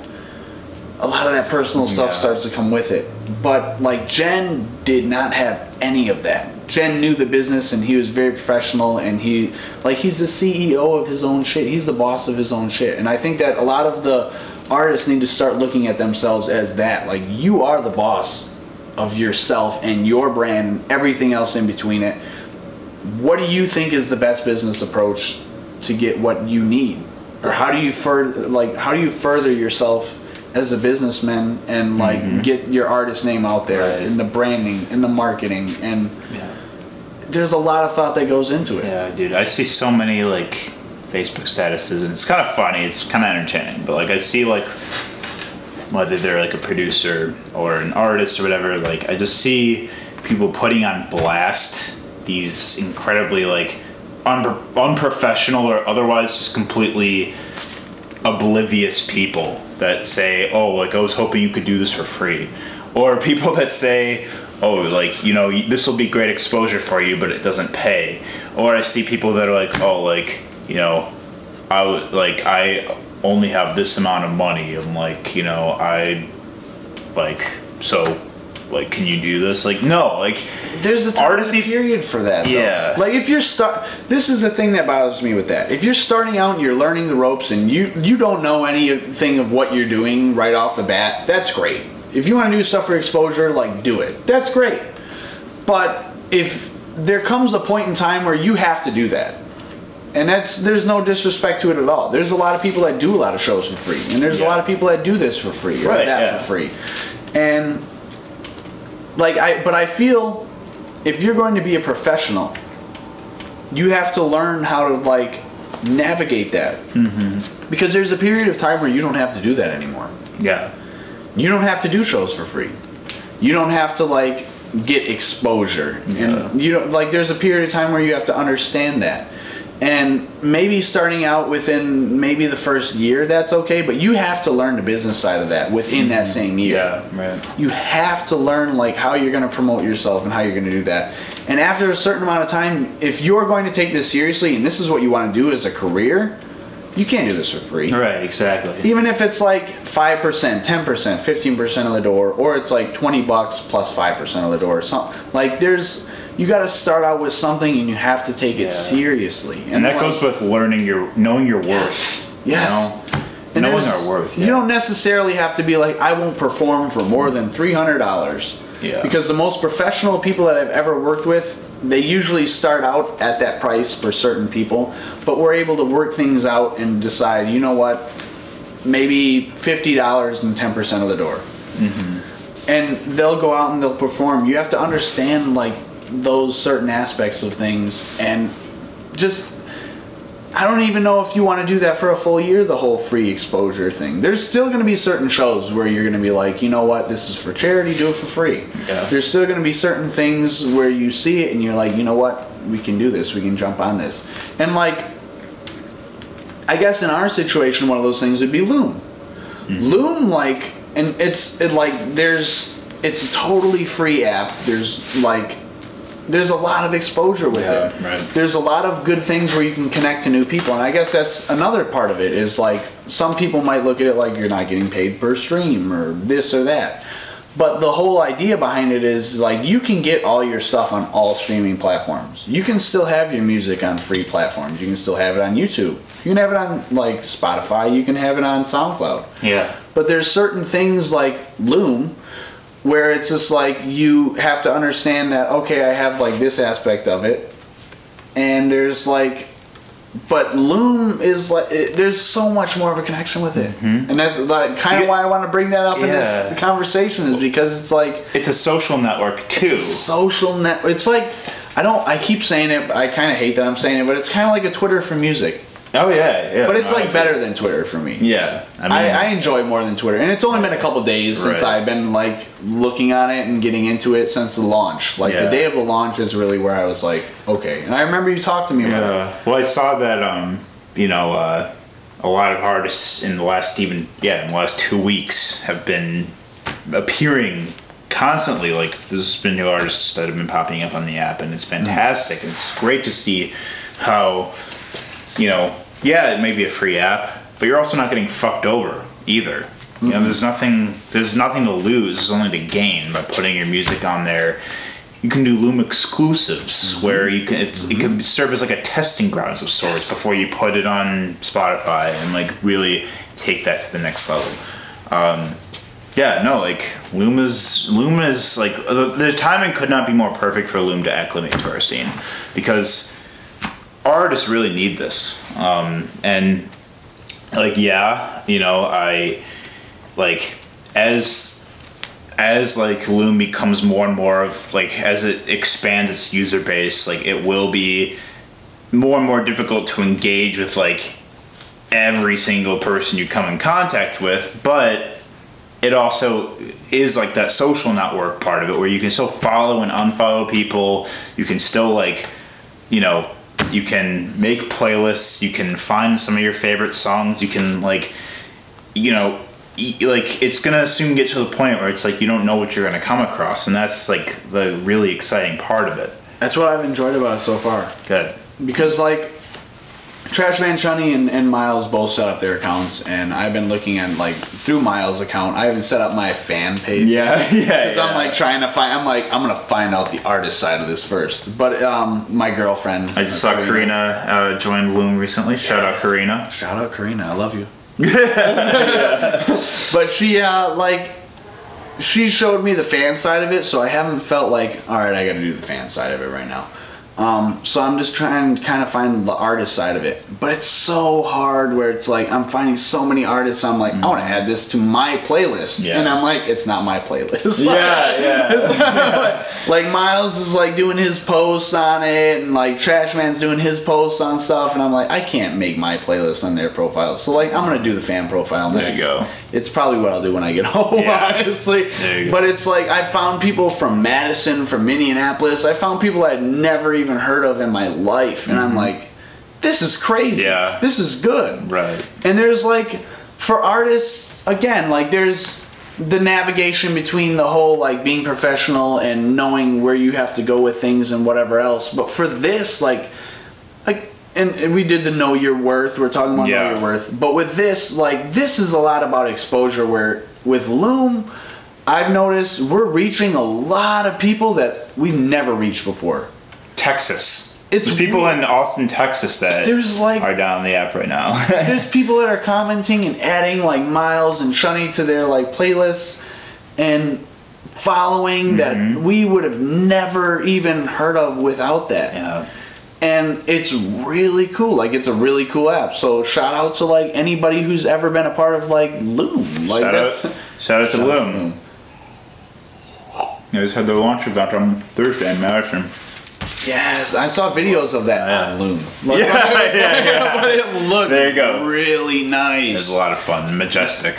a lot of that personal stuff Yeah. starts to come with it. But like Jen did not have any of that. Jen knew the business and he was very professional and he like he's the CEO of his own shit. He's the boss of his own shit. And I think that a lot of the artists need to start looking at themselves as that. Like you are the boss of yourself and your brand and everything else in between it. What do you think is the best business approach to get what you need? Or how do you further like how do you further yourself as a businessman and like mm-hmm. get your artist name out there Right. and the branding and the marketing and Yeah. there's a lot of thought that goes into it. Yeah, dude. I see so many like Facebook statuses, and it's kind of funny. It's kind of entertaining, but like I see like whether they're like a producer or an artist or whatever. Like I just see people putting on blast these incredibly like un- unprofessional or otherwise just completely oblivious people that say, "Oh, like I was hoping you could do this for free," or people <laughs> that say, "Oh, like you know, this will be great exposure for you, but it doesn't pay." Or I see people that are like, "Oh, like you know, I like I only have this amount of money, and like you know, I like so." Like, can you do this? Like, no. Like, There's a time Artists and a need- period for that. though. Yeah. Like if you're start, this is the thing that bothers me with that. If you're starting out and you're learning the ropes and you you don't know anything of what you're doing right off the bat, that's great. If you want to do stuff for exposure, like do it. That's great. But if there comes a point in time where you have to do that, and that's there's no disrespect to it at all. There's a lot of people that do a lot of shows for free, and there's a lot of people that do this for free or Right, that yeah. for free, and like I but I feel if you're going to be a professional, you have to learn how to like navigate that. Mm-hmm. Because there's a period of time where you don't have to do that anymore. yeah, You don't have to do shows for free. You don't have to like get exposure. Yeah. And you don't like there's a period of time where you have to understand that. And maybe starting out within maybe the first year that's okay, but you have to learn the business side of that within that mm-hmm. same year. yeah, right. You have to learn like how you're going to promote yourself and how you're going to do that. And after a certain amount of time, if you're going to take this seriously and this is what you want to do as a career, you can't do this for free. Right, exactly. Even if it's like 5%, 10%, 15% of the door, or it's like 20 bucks plus 5% of the door, or something like there's, you got to start out with something and you have to take it seriously. And that like- goes with learning your knowing your Yes. worth. Yes. You know? And knowing our worth. You don't necessarily have to be like, I won't perform for more than three hundred dollars. Yeah. Because the most professional people that I've ever worked with, they usually start out at that price for certain people, but we're able to work things out and decide, you know what, maybe fifty dollars and ten percent of the door. Mm-hmm. And they'll go out and they'll perform. You have to understand like those certain aspects of things and just I don't even know if you want to do that for a full year, the whole free exposure thing. There's still going to be certain shows where you're going to be like, you know what, this is for charity, do it for free. Yeah. There's still going to be certain things where you see it and you're like, you know what, we can do this, we can jump on this. And like, I guess in our situation, one of those things would be Loom. Mm-hmm. Loom, like, and it's it like there's it's a totally free app. There's like there's a lot of exposure with Yeah, it. right. There's a lot of good things where you can connect to new people, and I guess that's another part of it. Is like some people might look at it like you're not getting paid per stream or this or that. But the whole idea behind it is like you can get all your stuff on all streaming platforms. You can still have your music on free platforms. You can still have it on YouTube. You can have it on like Spotify. You can have it on SoundCloud. Yeah. But there's certain things like Loom where it's just like you have to understand that okay, I have like this aspect of it, and there's like, but Loom is like it, there's so much more of a connection with it, mm-hmm. and that's like kind of Yeah. why I want to bring that up in Yeah. this conversation is because it's like It's a social network too. social net. It's like I don't. I keep saying it. But I kind of hate that I'm saying it, but it's kind of like a Twitter for music. Oh yeah, yeah. But it's no, like better than Twitter for me. Yeah, I mean, I, I enjoy it more than Twitter, and it's only been a couple days since Right. I've been like looking on it and getting into it since the launch. Like Yeah. the day of the launch is really where I was like, okay. And I remember you talked to me about it. Yeah. Well, I saw that um, you know, uh, a lot of artists in the last even yeah, in the last two weeks have been appearing constantly. Like there's been new artists that have been popping up on the app, and it's fantastic. And it's great to see how you know, yeah, it may be a free app, but you're also not getting fucked over either. You know, there's nothing there's nothing to lose, there's only to gain by putting your music on there. You can do Loom exclusives where you can it's, it can serve as like a testing grounds of sorts before you put it on Spotify and like really take that to the next level. Um, yeah, no, like Loom is Loom is like the, the timing could not be more perfect for Loom to acclimate to our scene because artists really need this. Um, and like yeah, you know, I like as as like Loom becomes more and more of like as it expands its user base, like it will be more and more difficult to engage with like every single person you come in contact with, but it also is like that social network part of it where you can still follow and unfollow people. You can still like, you know, you can make playlists. You can find some of your favorite songs. You can like, you know, like it's gonna soon get to the point where it's like you don't know what you're gonna come across, and that's like the really exciting part of it. That's what I've enjoyed about it so far. Good. Because like Trash Man Shunny and, and Miles both set up their accounts, and I've been looking at like through Miles' account. I haven't set up my fan page. Yeah, <laughs> yeah. Because I'm like trying to find. I'm like I'm gonna find out the artist side of this first. But um, my girlfriend. I just saw Karina uh, join Loom recently. Shout out Karina. Shout out Karina, I love you. <laughs> but she uh like she showed me the fan side of it, so I haven't felt like all right, I got to do the fan side of it right now. Um, so I'm just trying to kind of find the artist side of it, but it's so hard where it's like I'm finding so many artists. I'm like, I want to add this to my playlist, Yeah. and I'm like, it's not my playlist. Yeah, <laughs> yeah. like Miles is like doing his posts on it, and like Trash Man's doing his posts on stuff, and I'm like, I can't make my playlist on their profiles. So like, I'm gonna do the fan profile There you go. It's probably what I'll do when I get <laughs> home, Yeah. honestly. There you go. But it's like I found people from Madison, from Minneapolis. I found people I'd never even heard of in my life, and I'm like, this is crazy. Mm-hmm. Yeah. This is good. Right. And there's like for artists again, like there's the navigation between the whole like being professional and knowing where you have to go with things and whatever else. But for this, like like and, and we did the know your worth, we're talking about Yeah. know your worth. But with this, like this is a lot about exposure where with Loom I've noticed we're reaching a lot of people that we've never reached before. Texas. It's There's people weird. in Austin, Texas that There's, like- are down the app right now. <laughs> there's people that are commenting and adding like Miles and Shunny to their like playlists and following that mm-hmm. we would have never even heard of without that. yeah. And it's really cool. Like it's a really cool app. So shout out to like anybody who's ever been a part of like Loom. Like Shout that's out, shout out to Shout out to Loom. They just had their launch event on Thursday in Madison. Yes, I saw videos of that Yeah. on Loom. <laughs> Like, Yeah, yeah, yeah. <laughs> but it looked There you go. really nice. It was a lot of fun, majestic.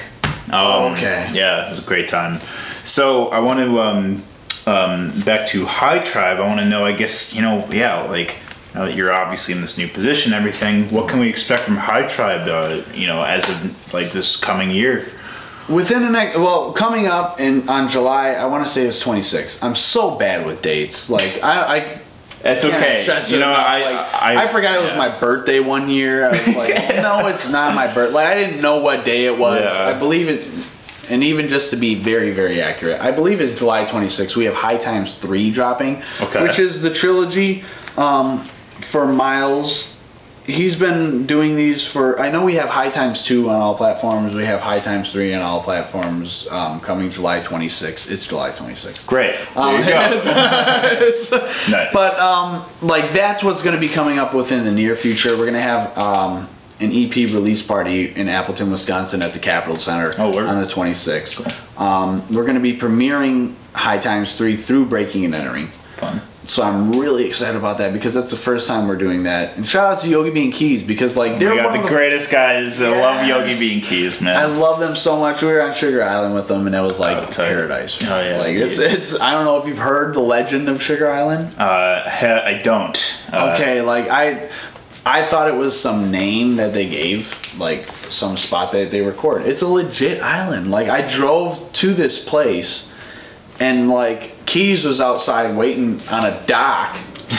Um, Okay. Yeah, it was a great time. So I want to um, um, back to High Tribe. I want to know. I guess you know. Yeah, like now that you're obviously in this new position, everything. What can we expect from High Tribe? Uh, you know, as of like this coming year. within the next, well, coming up in on July, I want to say it's 26. I'm so bad with dates. Like I, I It's okay. stress You it know. I, Like, I, I forgot it was yeah. my birthday one year. I was like, <laughs> no, it's not my birthday. Like I didn't know what day it was. Yeah. I believe it's, and even just to be very, very accurate, I believe it's July 26th. We have High Times three dropping, Okay. which is the trilogy um, for Miles. He's been doing these for. I know we have High Times two on all platforms. We have High Times three on all platforms um, coming July 26th. It's July 26th. Great. There Um, you go. <laughs> it's- Nice. But um, like that's what's going to be coming up within the near future. We're going to have um, an EP release party in Appleton, Wisconsin, at the Capitol Center Oh, on the 26th. Um, we're going to be premiering High Times Three through Breaking and Entering. Fun. So I'm really excited about that because that's the first time we're doing that. And shout out to Yogi Bean Keys because like they're We got the of greatest guys. I love Yogi Yes. Bean Keys, man. I love them so much. We were on Sugar Island with them, and it was like Oh, paradise. Oh, yeah, like it's it's. I don't know if you've heard the legend of Sugar Island. uh, I don't. Uh, Okay, like I, I thought it was some name that they gave, like some spot that they record. It's a legit island. Like I drove to this place, and like Keys was outside waiting on a dock,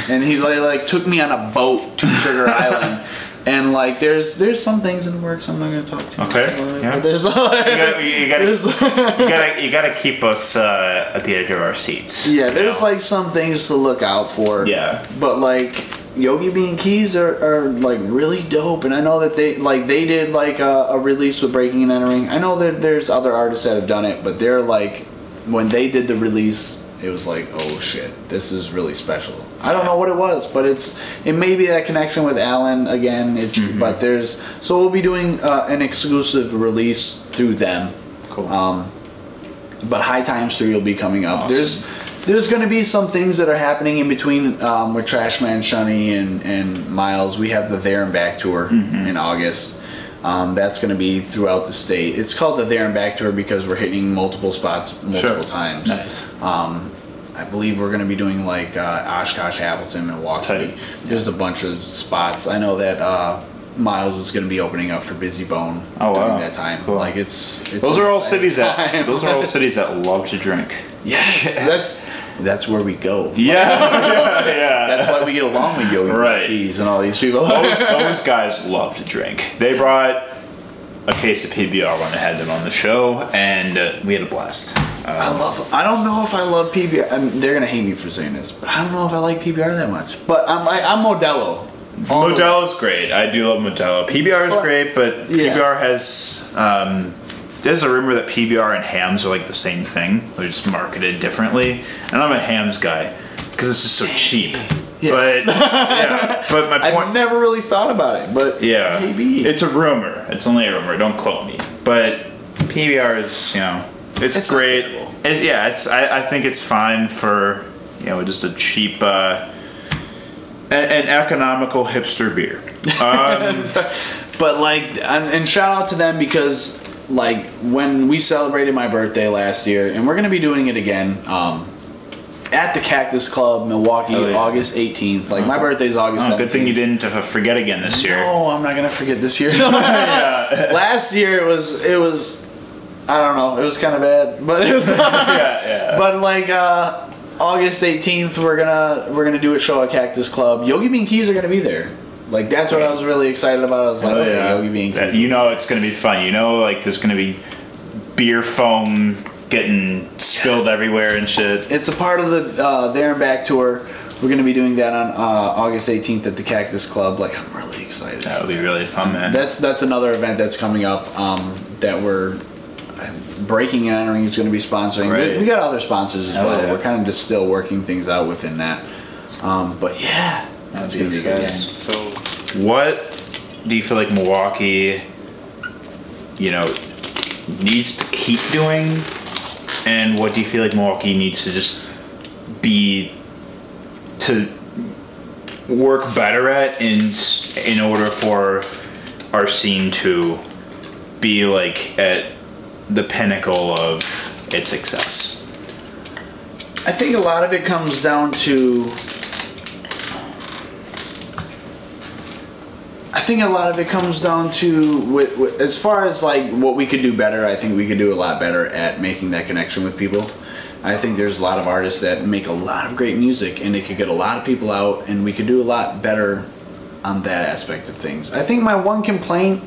and he like, like took me on a boat to Sugar <laughs> Island. And like, there's there's some things in the works I'm not gonna talk to. Okay, yeah. There's <laughs> You gotta, you, gotta, there's- you gotta, <laughs> you gotta keep us uh, at the edge of our seats. Yeah, there's know? like some things to look out for. Yeah. But like Yogi Bean Keys are, are like really dope, and I know that they like they did like a, a release with Breaking and Entering. I know that there's other artists that have done it, but they're like when they did the release, it was like oh shit, this is really special. I don't know what it was, but it's it may be that connection with Alan again. It's Mm-hmm. but there's so we'll be doing uh, an exclusive release through them. Cool. Um, but High Times 3 will be coming up. Awesome. There's there's going to be some things that are happening in between um, with Trashman Shunny and, and Miles. We have the There and Back tour Mm-hmm. in August. Um, that's going to be throughout the state. It's called the There and Back tour because we're hitting multiple spots multiple Sure. times. Nice. Um, I believe we're going to be doing like uh, Oshkosh, Appleton, Milwaukee. Tight. There's a bunch of spots. I know that uh, Miles is going to be opening up for Bizzy Bone Oh, during wow. that time. Cool. Like it's, it's Those are all cities that those are all cities that love to drink. <laughs> Yes, <laughs> that's that's where we go. <laughs> Yeah, yeah, yeah. That's why we get along with Yogi Right. Keys and all these people. those, <laughs> those guys love to drink. They brought a case of PBR when I had them on the show, and uh, we had a blast. I Uh, love. I don't know if I love PBR. I mean, they're gonna hate me for saying this, but I don't know if I like PBR that much. But I'm like I'm Modelo. All the- Modelo's great. I do love Modelo. PBR is great, but Yeah. PBR has. Um, there's a rumor that PBR and Hamm's are like the same thing. They're just marketed differently. And I'm a Hamm's guy because it's just so cheap. Yeah. But yeah, but my <laughs> point. I've never really thought about it, but Yeah, maybe it's a rumor. It's only a rumor. Don't quote me. But PBR is, you know, it's, It's great. It, yeah, it's. I, I think it's fine for, you know, just a cheap, uh, an, an economical hipster beer. <laughs> Um, But like, and, and shout out to them because like when we celebrated my birthday last year, and we're gonna be doing it again um, at the Cactus Club, Milwaukee, Oh, yeah. August 18th. Like my birthday's August. oh, good thing you didn't forget again this year. No, I'm not gonna forget this year. <laughs> <laughs> last year it was it was I don't know, it was kind of bad, <laughs> but it was. yeah, yeah. but like uh, August 18th, we're gonna we're gonna do a show at Cactus Club. Yogi Bean Keys are gonna be there. Like that's what I was really excited about. I was like, Oh, okay, yeah. Yogi Bean That- You know it's gonna be fun. You know, like there's gonna be beer foam getting spilled Yes. everywhere and shit. It's a part of the uh, There and Back tour. We're gonna be doing that on uh, August 18th at the Cactus Club. Like I'm really excited. That'll be really fun, man. That's that's another event that's coming up um, that we're breaking and entering is going to be sponsoring. We- Right. We, got other sponsors as Oh, well. yeah. We're kind of just still working things out within that. Um, but yeah, that's going to be good. exciting. So, what do you feel like Milwaukee, you know, needs to keep doing, and what do you feel like Milwaukee needs to just be to work better at in in order for our scene to be like at the pinnacle of its success? I think a lot of it comes down to. Think a lot of it comes down to with, with, as far as like what we could do better. I think we could do a lot better at making that connection with people. I think there's a lot of artists that make a lot of great music and it could get a lot of people out, and we could do a lot better on that aspect of things. I think my one complaint.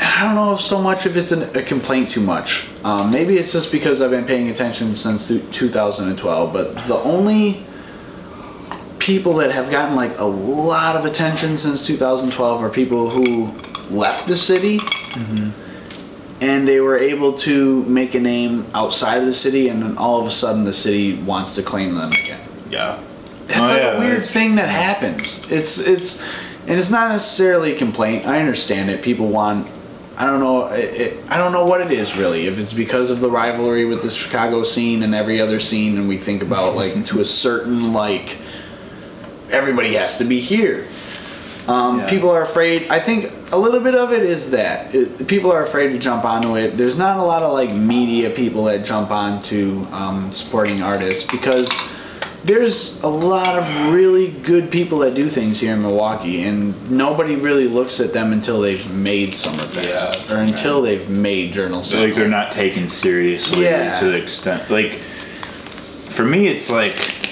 I don't know if so much if it's an, a complaint too much. Um, maybe it's just because I've been paying attention since 2012. But the only people that have gotten like a lot of attention since 2012 are people who left the city. Mm-hmm. And they were able to make a name outside of the city and then all of a sudden the city wants to claim them again. Yeah. that's Oh, like yeah, a weird thing that happens. It's it's and it's not necessarily a complaint. I understand it. People want i don't know it, it, i don't know what it is really. If it's because of the rivalry with the chicago scene and every other scene and we think about like to a certain like everybody has to be here um, Yeah. People are afraid. I think a little bit of it is that it, people are afraid to jump onto it. There's not a lot of like media people that jump onto um, supporting artists because there's a lot of really good people that do things here in Milwaukee, and nobody really looks at them until they've made Summerfest Yeah, or until they've made Journal. So, like they're not taken seriously Yeah. to the extent like for me it's like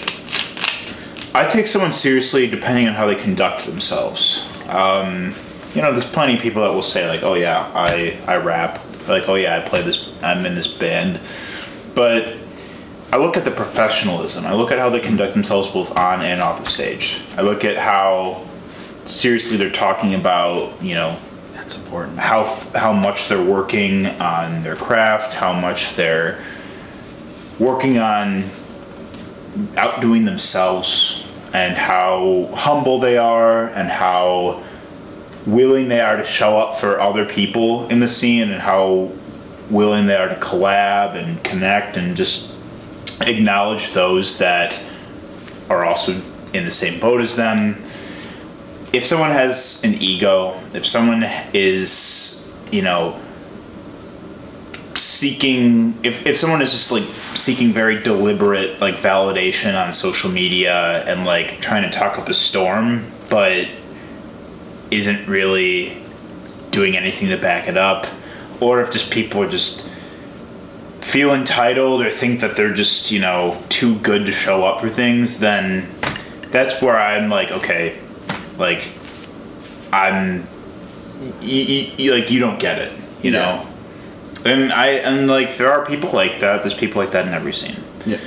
I take someone seriously depending on how they conduct themselves. Um, you know, there's plenty of people that will say like, "Oh yeah, I I rap." Like, "Oh yeah, I play this. I'm in this band." But I look at the professionalism. I look at how they conduct themselves both on and off the stage. I look at how seriously they're talking about, you know, That's important. how how much they're working on their craft, how much they're working on outdoing themselves, and how humble they are, and how willing they are to show up for other people in the scene, and how willing they are to collab and connect and just acknowledge those that are also in the same boat as them. If someone has an ego, if someone is, you know, seeking, if, if someone is just like seeking very deliberate like validation on social media and like trying to talk up a storm, but isn't really doing anything to back it up, or if just people are just feel entitled or think that they're just, you know, too good to show up for things, then that's where I'm like, okay, like I'm y- y- y- like you don't get it, you Yeah. know. And I and like there are people like that. There's people like that in every scene. Yeah.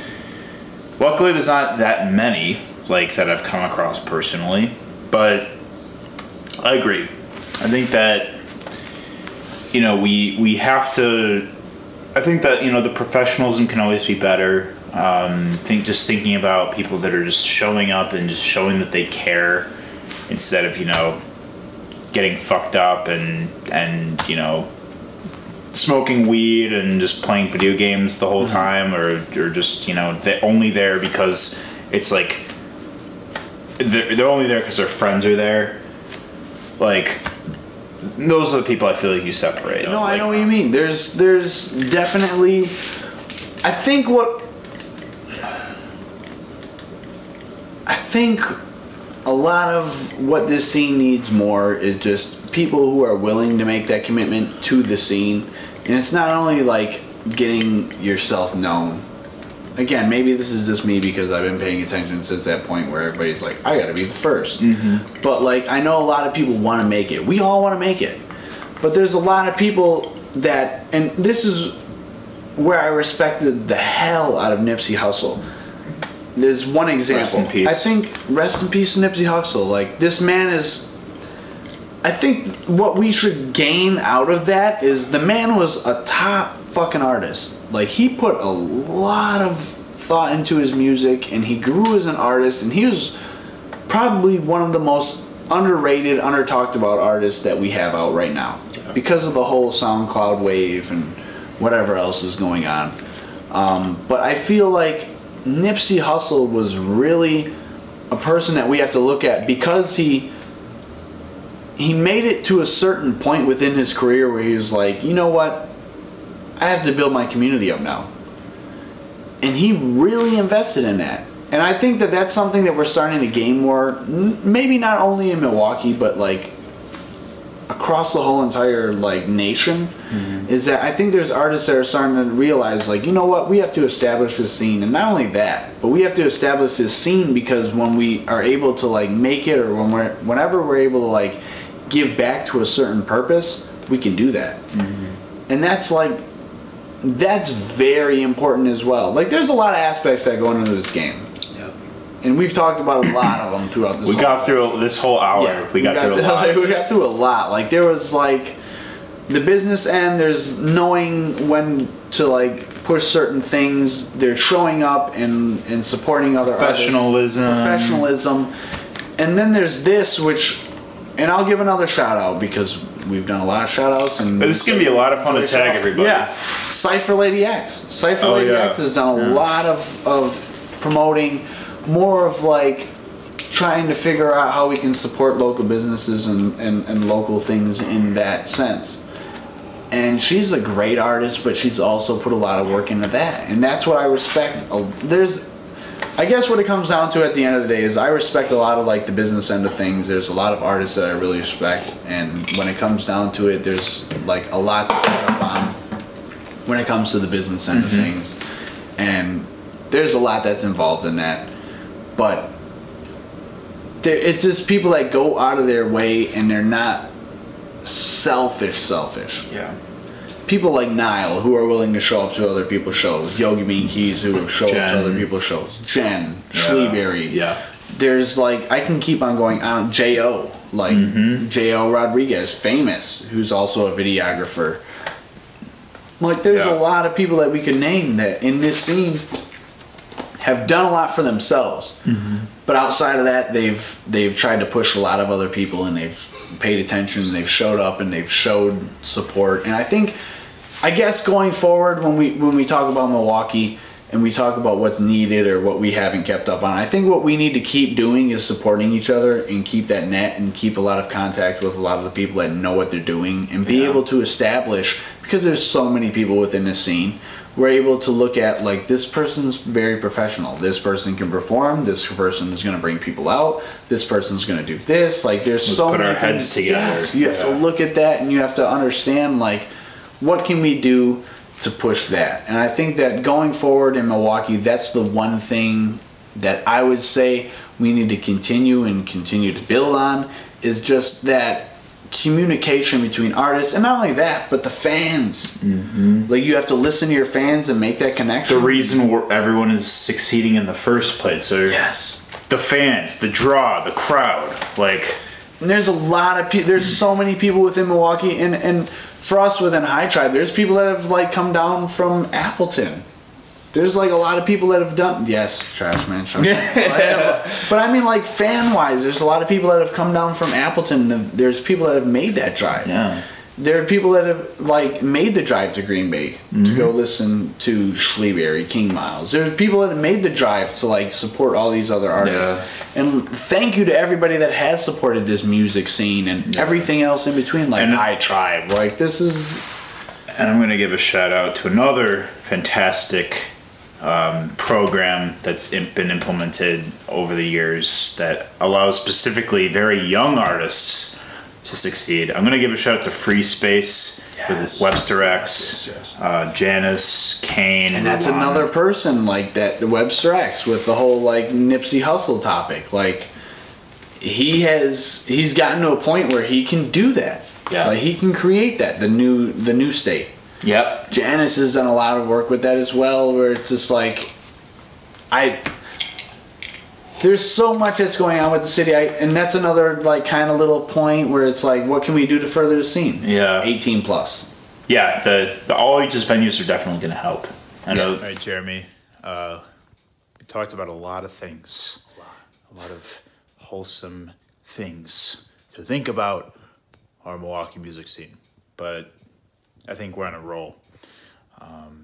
Luckily, there's not that many like that I've come across personally, but I agree. I think that you know we we have to. I think that you know the professionalism can always be better. Um, think just thinking about people that are just showing up and just showing that they care instead of you know getting fucked up and and you know smoking weed and just playing video games the whole mm-hmm. time or or just you know they're only there because it's like they're, they're only there because their friends are there like those are the people I feel like you separate No, I know what you mean. There's there's definitely I think what I think a lot of what this scene needs more is just people who are willing to make that commitment to the scene. And it's not only like getting yourself known. Again, maybe this is just me because I've been paying attention since that point where everybody's like, I gotta be the 1st mm-hmm. But like, I know a lot of people want to make it. We all want to make it. But there's a lot of people that, and this is where I respected the hell out of Nipsey Hussle. There's one example. in peace. I think rest in peace, Nipsey Hussle. Like this man is. I think what we should gain out of that is the man was a top fucking artist. Like he put a lot of thought into his music, and he grew as an artist, and he was probably one of the most underrated, under talked about artists that we have out right now because of the whole SoundCloud wave and whatever else is going on. Um, but I feel like Nipsey Hussle was really a person that we have to look at because he he made it to a certain point within his career where he was like, you know what, I have to build my community up now, and he really invested in that. and I think that that's something that we're starting to gain more. Maybe not only in Milwaukee, but like across the whole entire like nation. Mm-hmm. Is that I think there's artists that are starting to realize like you know what we have to establish this scene, and not only that, but we have to establish this scene because when we are able to like make it, or when we're whenever we're able to like give back to a certain purpose, we can do that. Mm-hmm. And that's like that's very important as well. Like there's a lot of aspects that go into this game. And we've talked about a lot of them throughout this. We whole got through this whole hour. we got, through a <laughs> lot. we got through a lot. Like there was like the business end. There's knowing when to like push certain things. They're showing up and and supporting other artists. Professionalism. Professionalism. And then there's this, which, and I'll give another shout out because we've done a lot of shout outs and This is gonna be a lot of fun to tag everybody. yeah, Cipher Lady X. Cipher Oh, Lady yeah. X has done a Yeah. lot of, of promoting, more of like trying to figure out how we can support local businesses and, and, and local things in that sense. And she's a great artist, but she's also put a lot of work into that. And that's what I respect. Uh, There's, I guess what it comes down to at the end of the day is I respect a lot of like the business end of things. There's a lot of artists that I really respect. And when it comes down to it, there's like a lot to pick up on when it comes to the business end of mm-hmm. things. And there's a lot that's involved in that. But there, it's just people that go out of their way and they're not selfish, selfish. Yeah. People like Nile who are willing to show up to other people's shows. Yogi Bean Keys who have showed up to other people's shows. Jen, Yeah. Schleberry. Yeah. There's like I can keep on going on. Jo like Mm-hmm. Jo Rodriguez, famous, who's also a videographer. Like there's Yeah. a lot of people that we could name that in this scene have done a lot for themselves. Mm-hmm. But outside of that, they've they've tried to push a lot of other people, and they've paid attention, and they've showed up, and they've showed support. And I think, I guess going forward, when we when we talk about Milwaukee and we talk about what's needed or what we haven't kept up on, I think what we need to keep doing is supporting each other and keep that net and keep a lot of contact with a lot of the people that know what they're doing and be Yeah. able to establish because there's so many people within this scene we're able to look at like this person's very professional. This person can perform. This person is going to bring people out. This person's going to do this. Like there's Let's so put many our heads things- together. yes, you have to look at that and you have to understand like what can we do to push that and i think that going forward in milwaukee that's the one thing that i would say we need to continue and continue to build on is just that communication between artists and not only that but the fans mm-hmm. like you have to listen to your fans and make that connection The reason where everyone is succeeding in the first place are yes the fans, the draw, the crowd. Like, And there's a lot of people. There's so many people within Milwaukee, and and for us within High Tribe, there's people that have like come down from Appleton. There's like a lot of people that have done. Yes, trash man. Trash man. <laughs> but I mean, like fan wise, there's a lot of people that have come down from Appleton. And there's people that have made that drive. yeah. There are people that have like made the drive to Green Bay to go listen to Schleberry, King Miles. There's people that have made the drive to like support all these other artists. And thank you to everybody that has supported this music scene and everything else in between, like And- High Tribe. Like this is And I'm going to give a shout out to another fantastic um, program that's been implemented over the years that allows specifically very young artists to succeed. I'm going to give a shout out to Free Space Yes. with Webster X, Yes, yes. Uh, Janice, Kane, and that's Ruana. another person like that Webster X with the whole like Nipsey Hussle topic. Like he has he's gotten to a point where he can do that. Yeah. Like he can create that, the new the new state. Yep. Janice has done a lot of work with that as well, where it's just like, I. There's so much that's going on with the city, I, and that's another like kind of little point where it's like, what can we do to further the scene? Yeah. 18 plus. Yeah, the, the all ages venues are definitely going to help. I know. All right, Jeremy. Uh, we talked about a lot of things, a lot of wholesome things to think about our Milwaukee music scene. But I think we're on a roll. Um,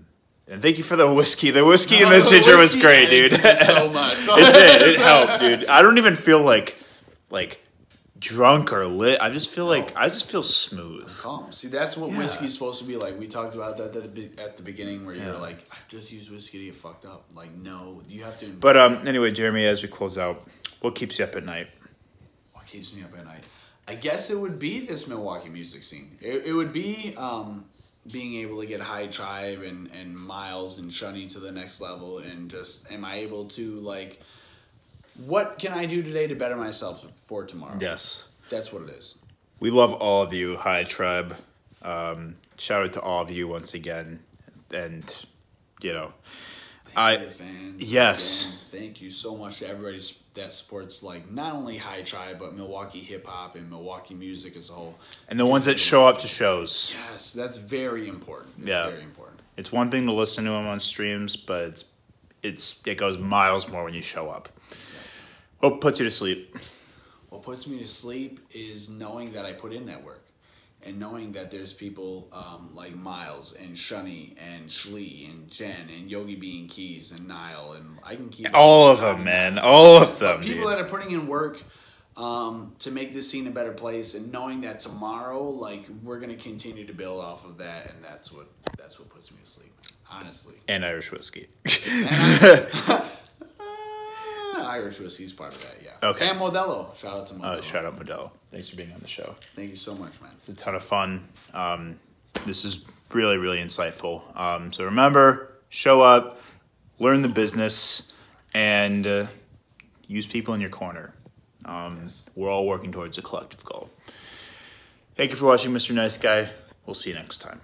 and thank you for the whiskey. The whiskey and the <laughs> ginger was great, dude. so <laughs> much. it did. It helped, dude. I don't even feel like like drunk or lit. I just feel like I just feel smooth. Calm. See, that's what Yeah. whiskey's supposed to be like. We talked about that at the, the beginning, where Yeah. you're like, I've just used whiskey to get fucked up. Like, no, you have to. But um, anyway, Jeremy, as we close out, what keeps you up at night? what keeps me up at night? I guess it would be this Milwaukee music scene. It, it would be um, being able to get High Tribe and, and Miles and Shunny to the next level, and just am I able to like, what can I do today to better myself for tomorrow? Yes, that's what it is. we love all of you, High Tribe. Um, shout out to all of you once again, and you know, I- you to the fans. yes. Again, thank you so much to everybody that supports like not only High Tribe but Milwaukee hip hop and Milwaukee music as a whole. and the ones that show up to shows. Yes, that's very important. It's Yeah. very important. It's one thing to listen to them on streams, but it's, it's it goes miles more when you show up. What puts you to sleep? What puts me to sleep is knowing that I put in that work. And knowing that there's people um, like Miles and Shunny and Shlee and Jen and Yogi Bean Keys and Nile and I can keep All of them, man. All of them, But people dude. that are putting in work um, to make this scene a better place and knowing that tomorrow like we're gonna continue to build off of that and that's what that's what puts me to sleep honestly And Irish whiskey. Uh, <laughs> <laughs> Irish whiskey's part of that yeah Okay. and Modelo shout out to Modelo uh, shout out Modelo. Thanks for being on the show. thank you so much man It's a ton of fun. Um, this is really, really insightful. Um, so remember, show up, learn the business, and uh, use people in your corner. Um, We're all working towards a collective goal. Thank you for watching, Mr. Nice Guy. We'll see you next time.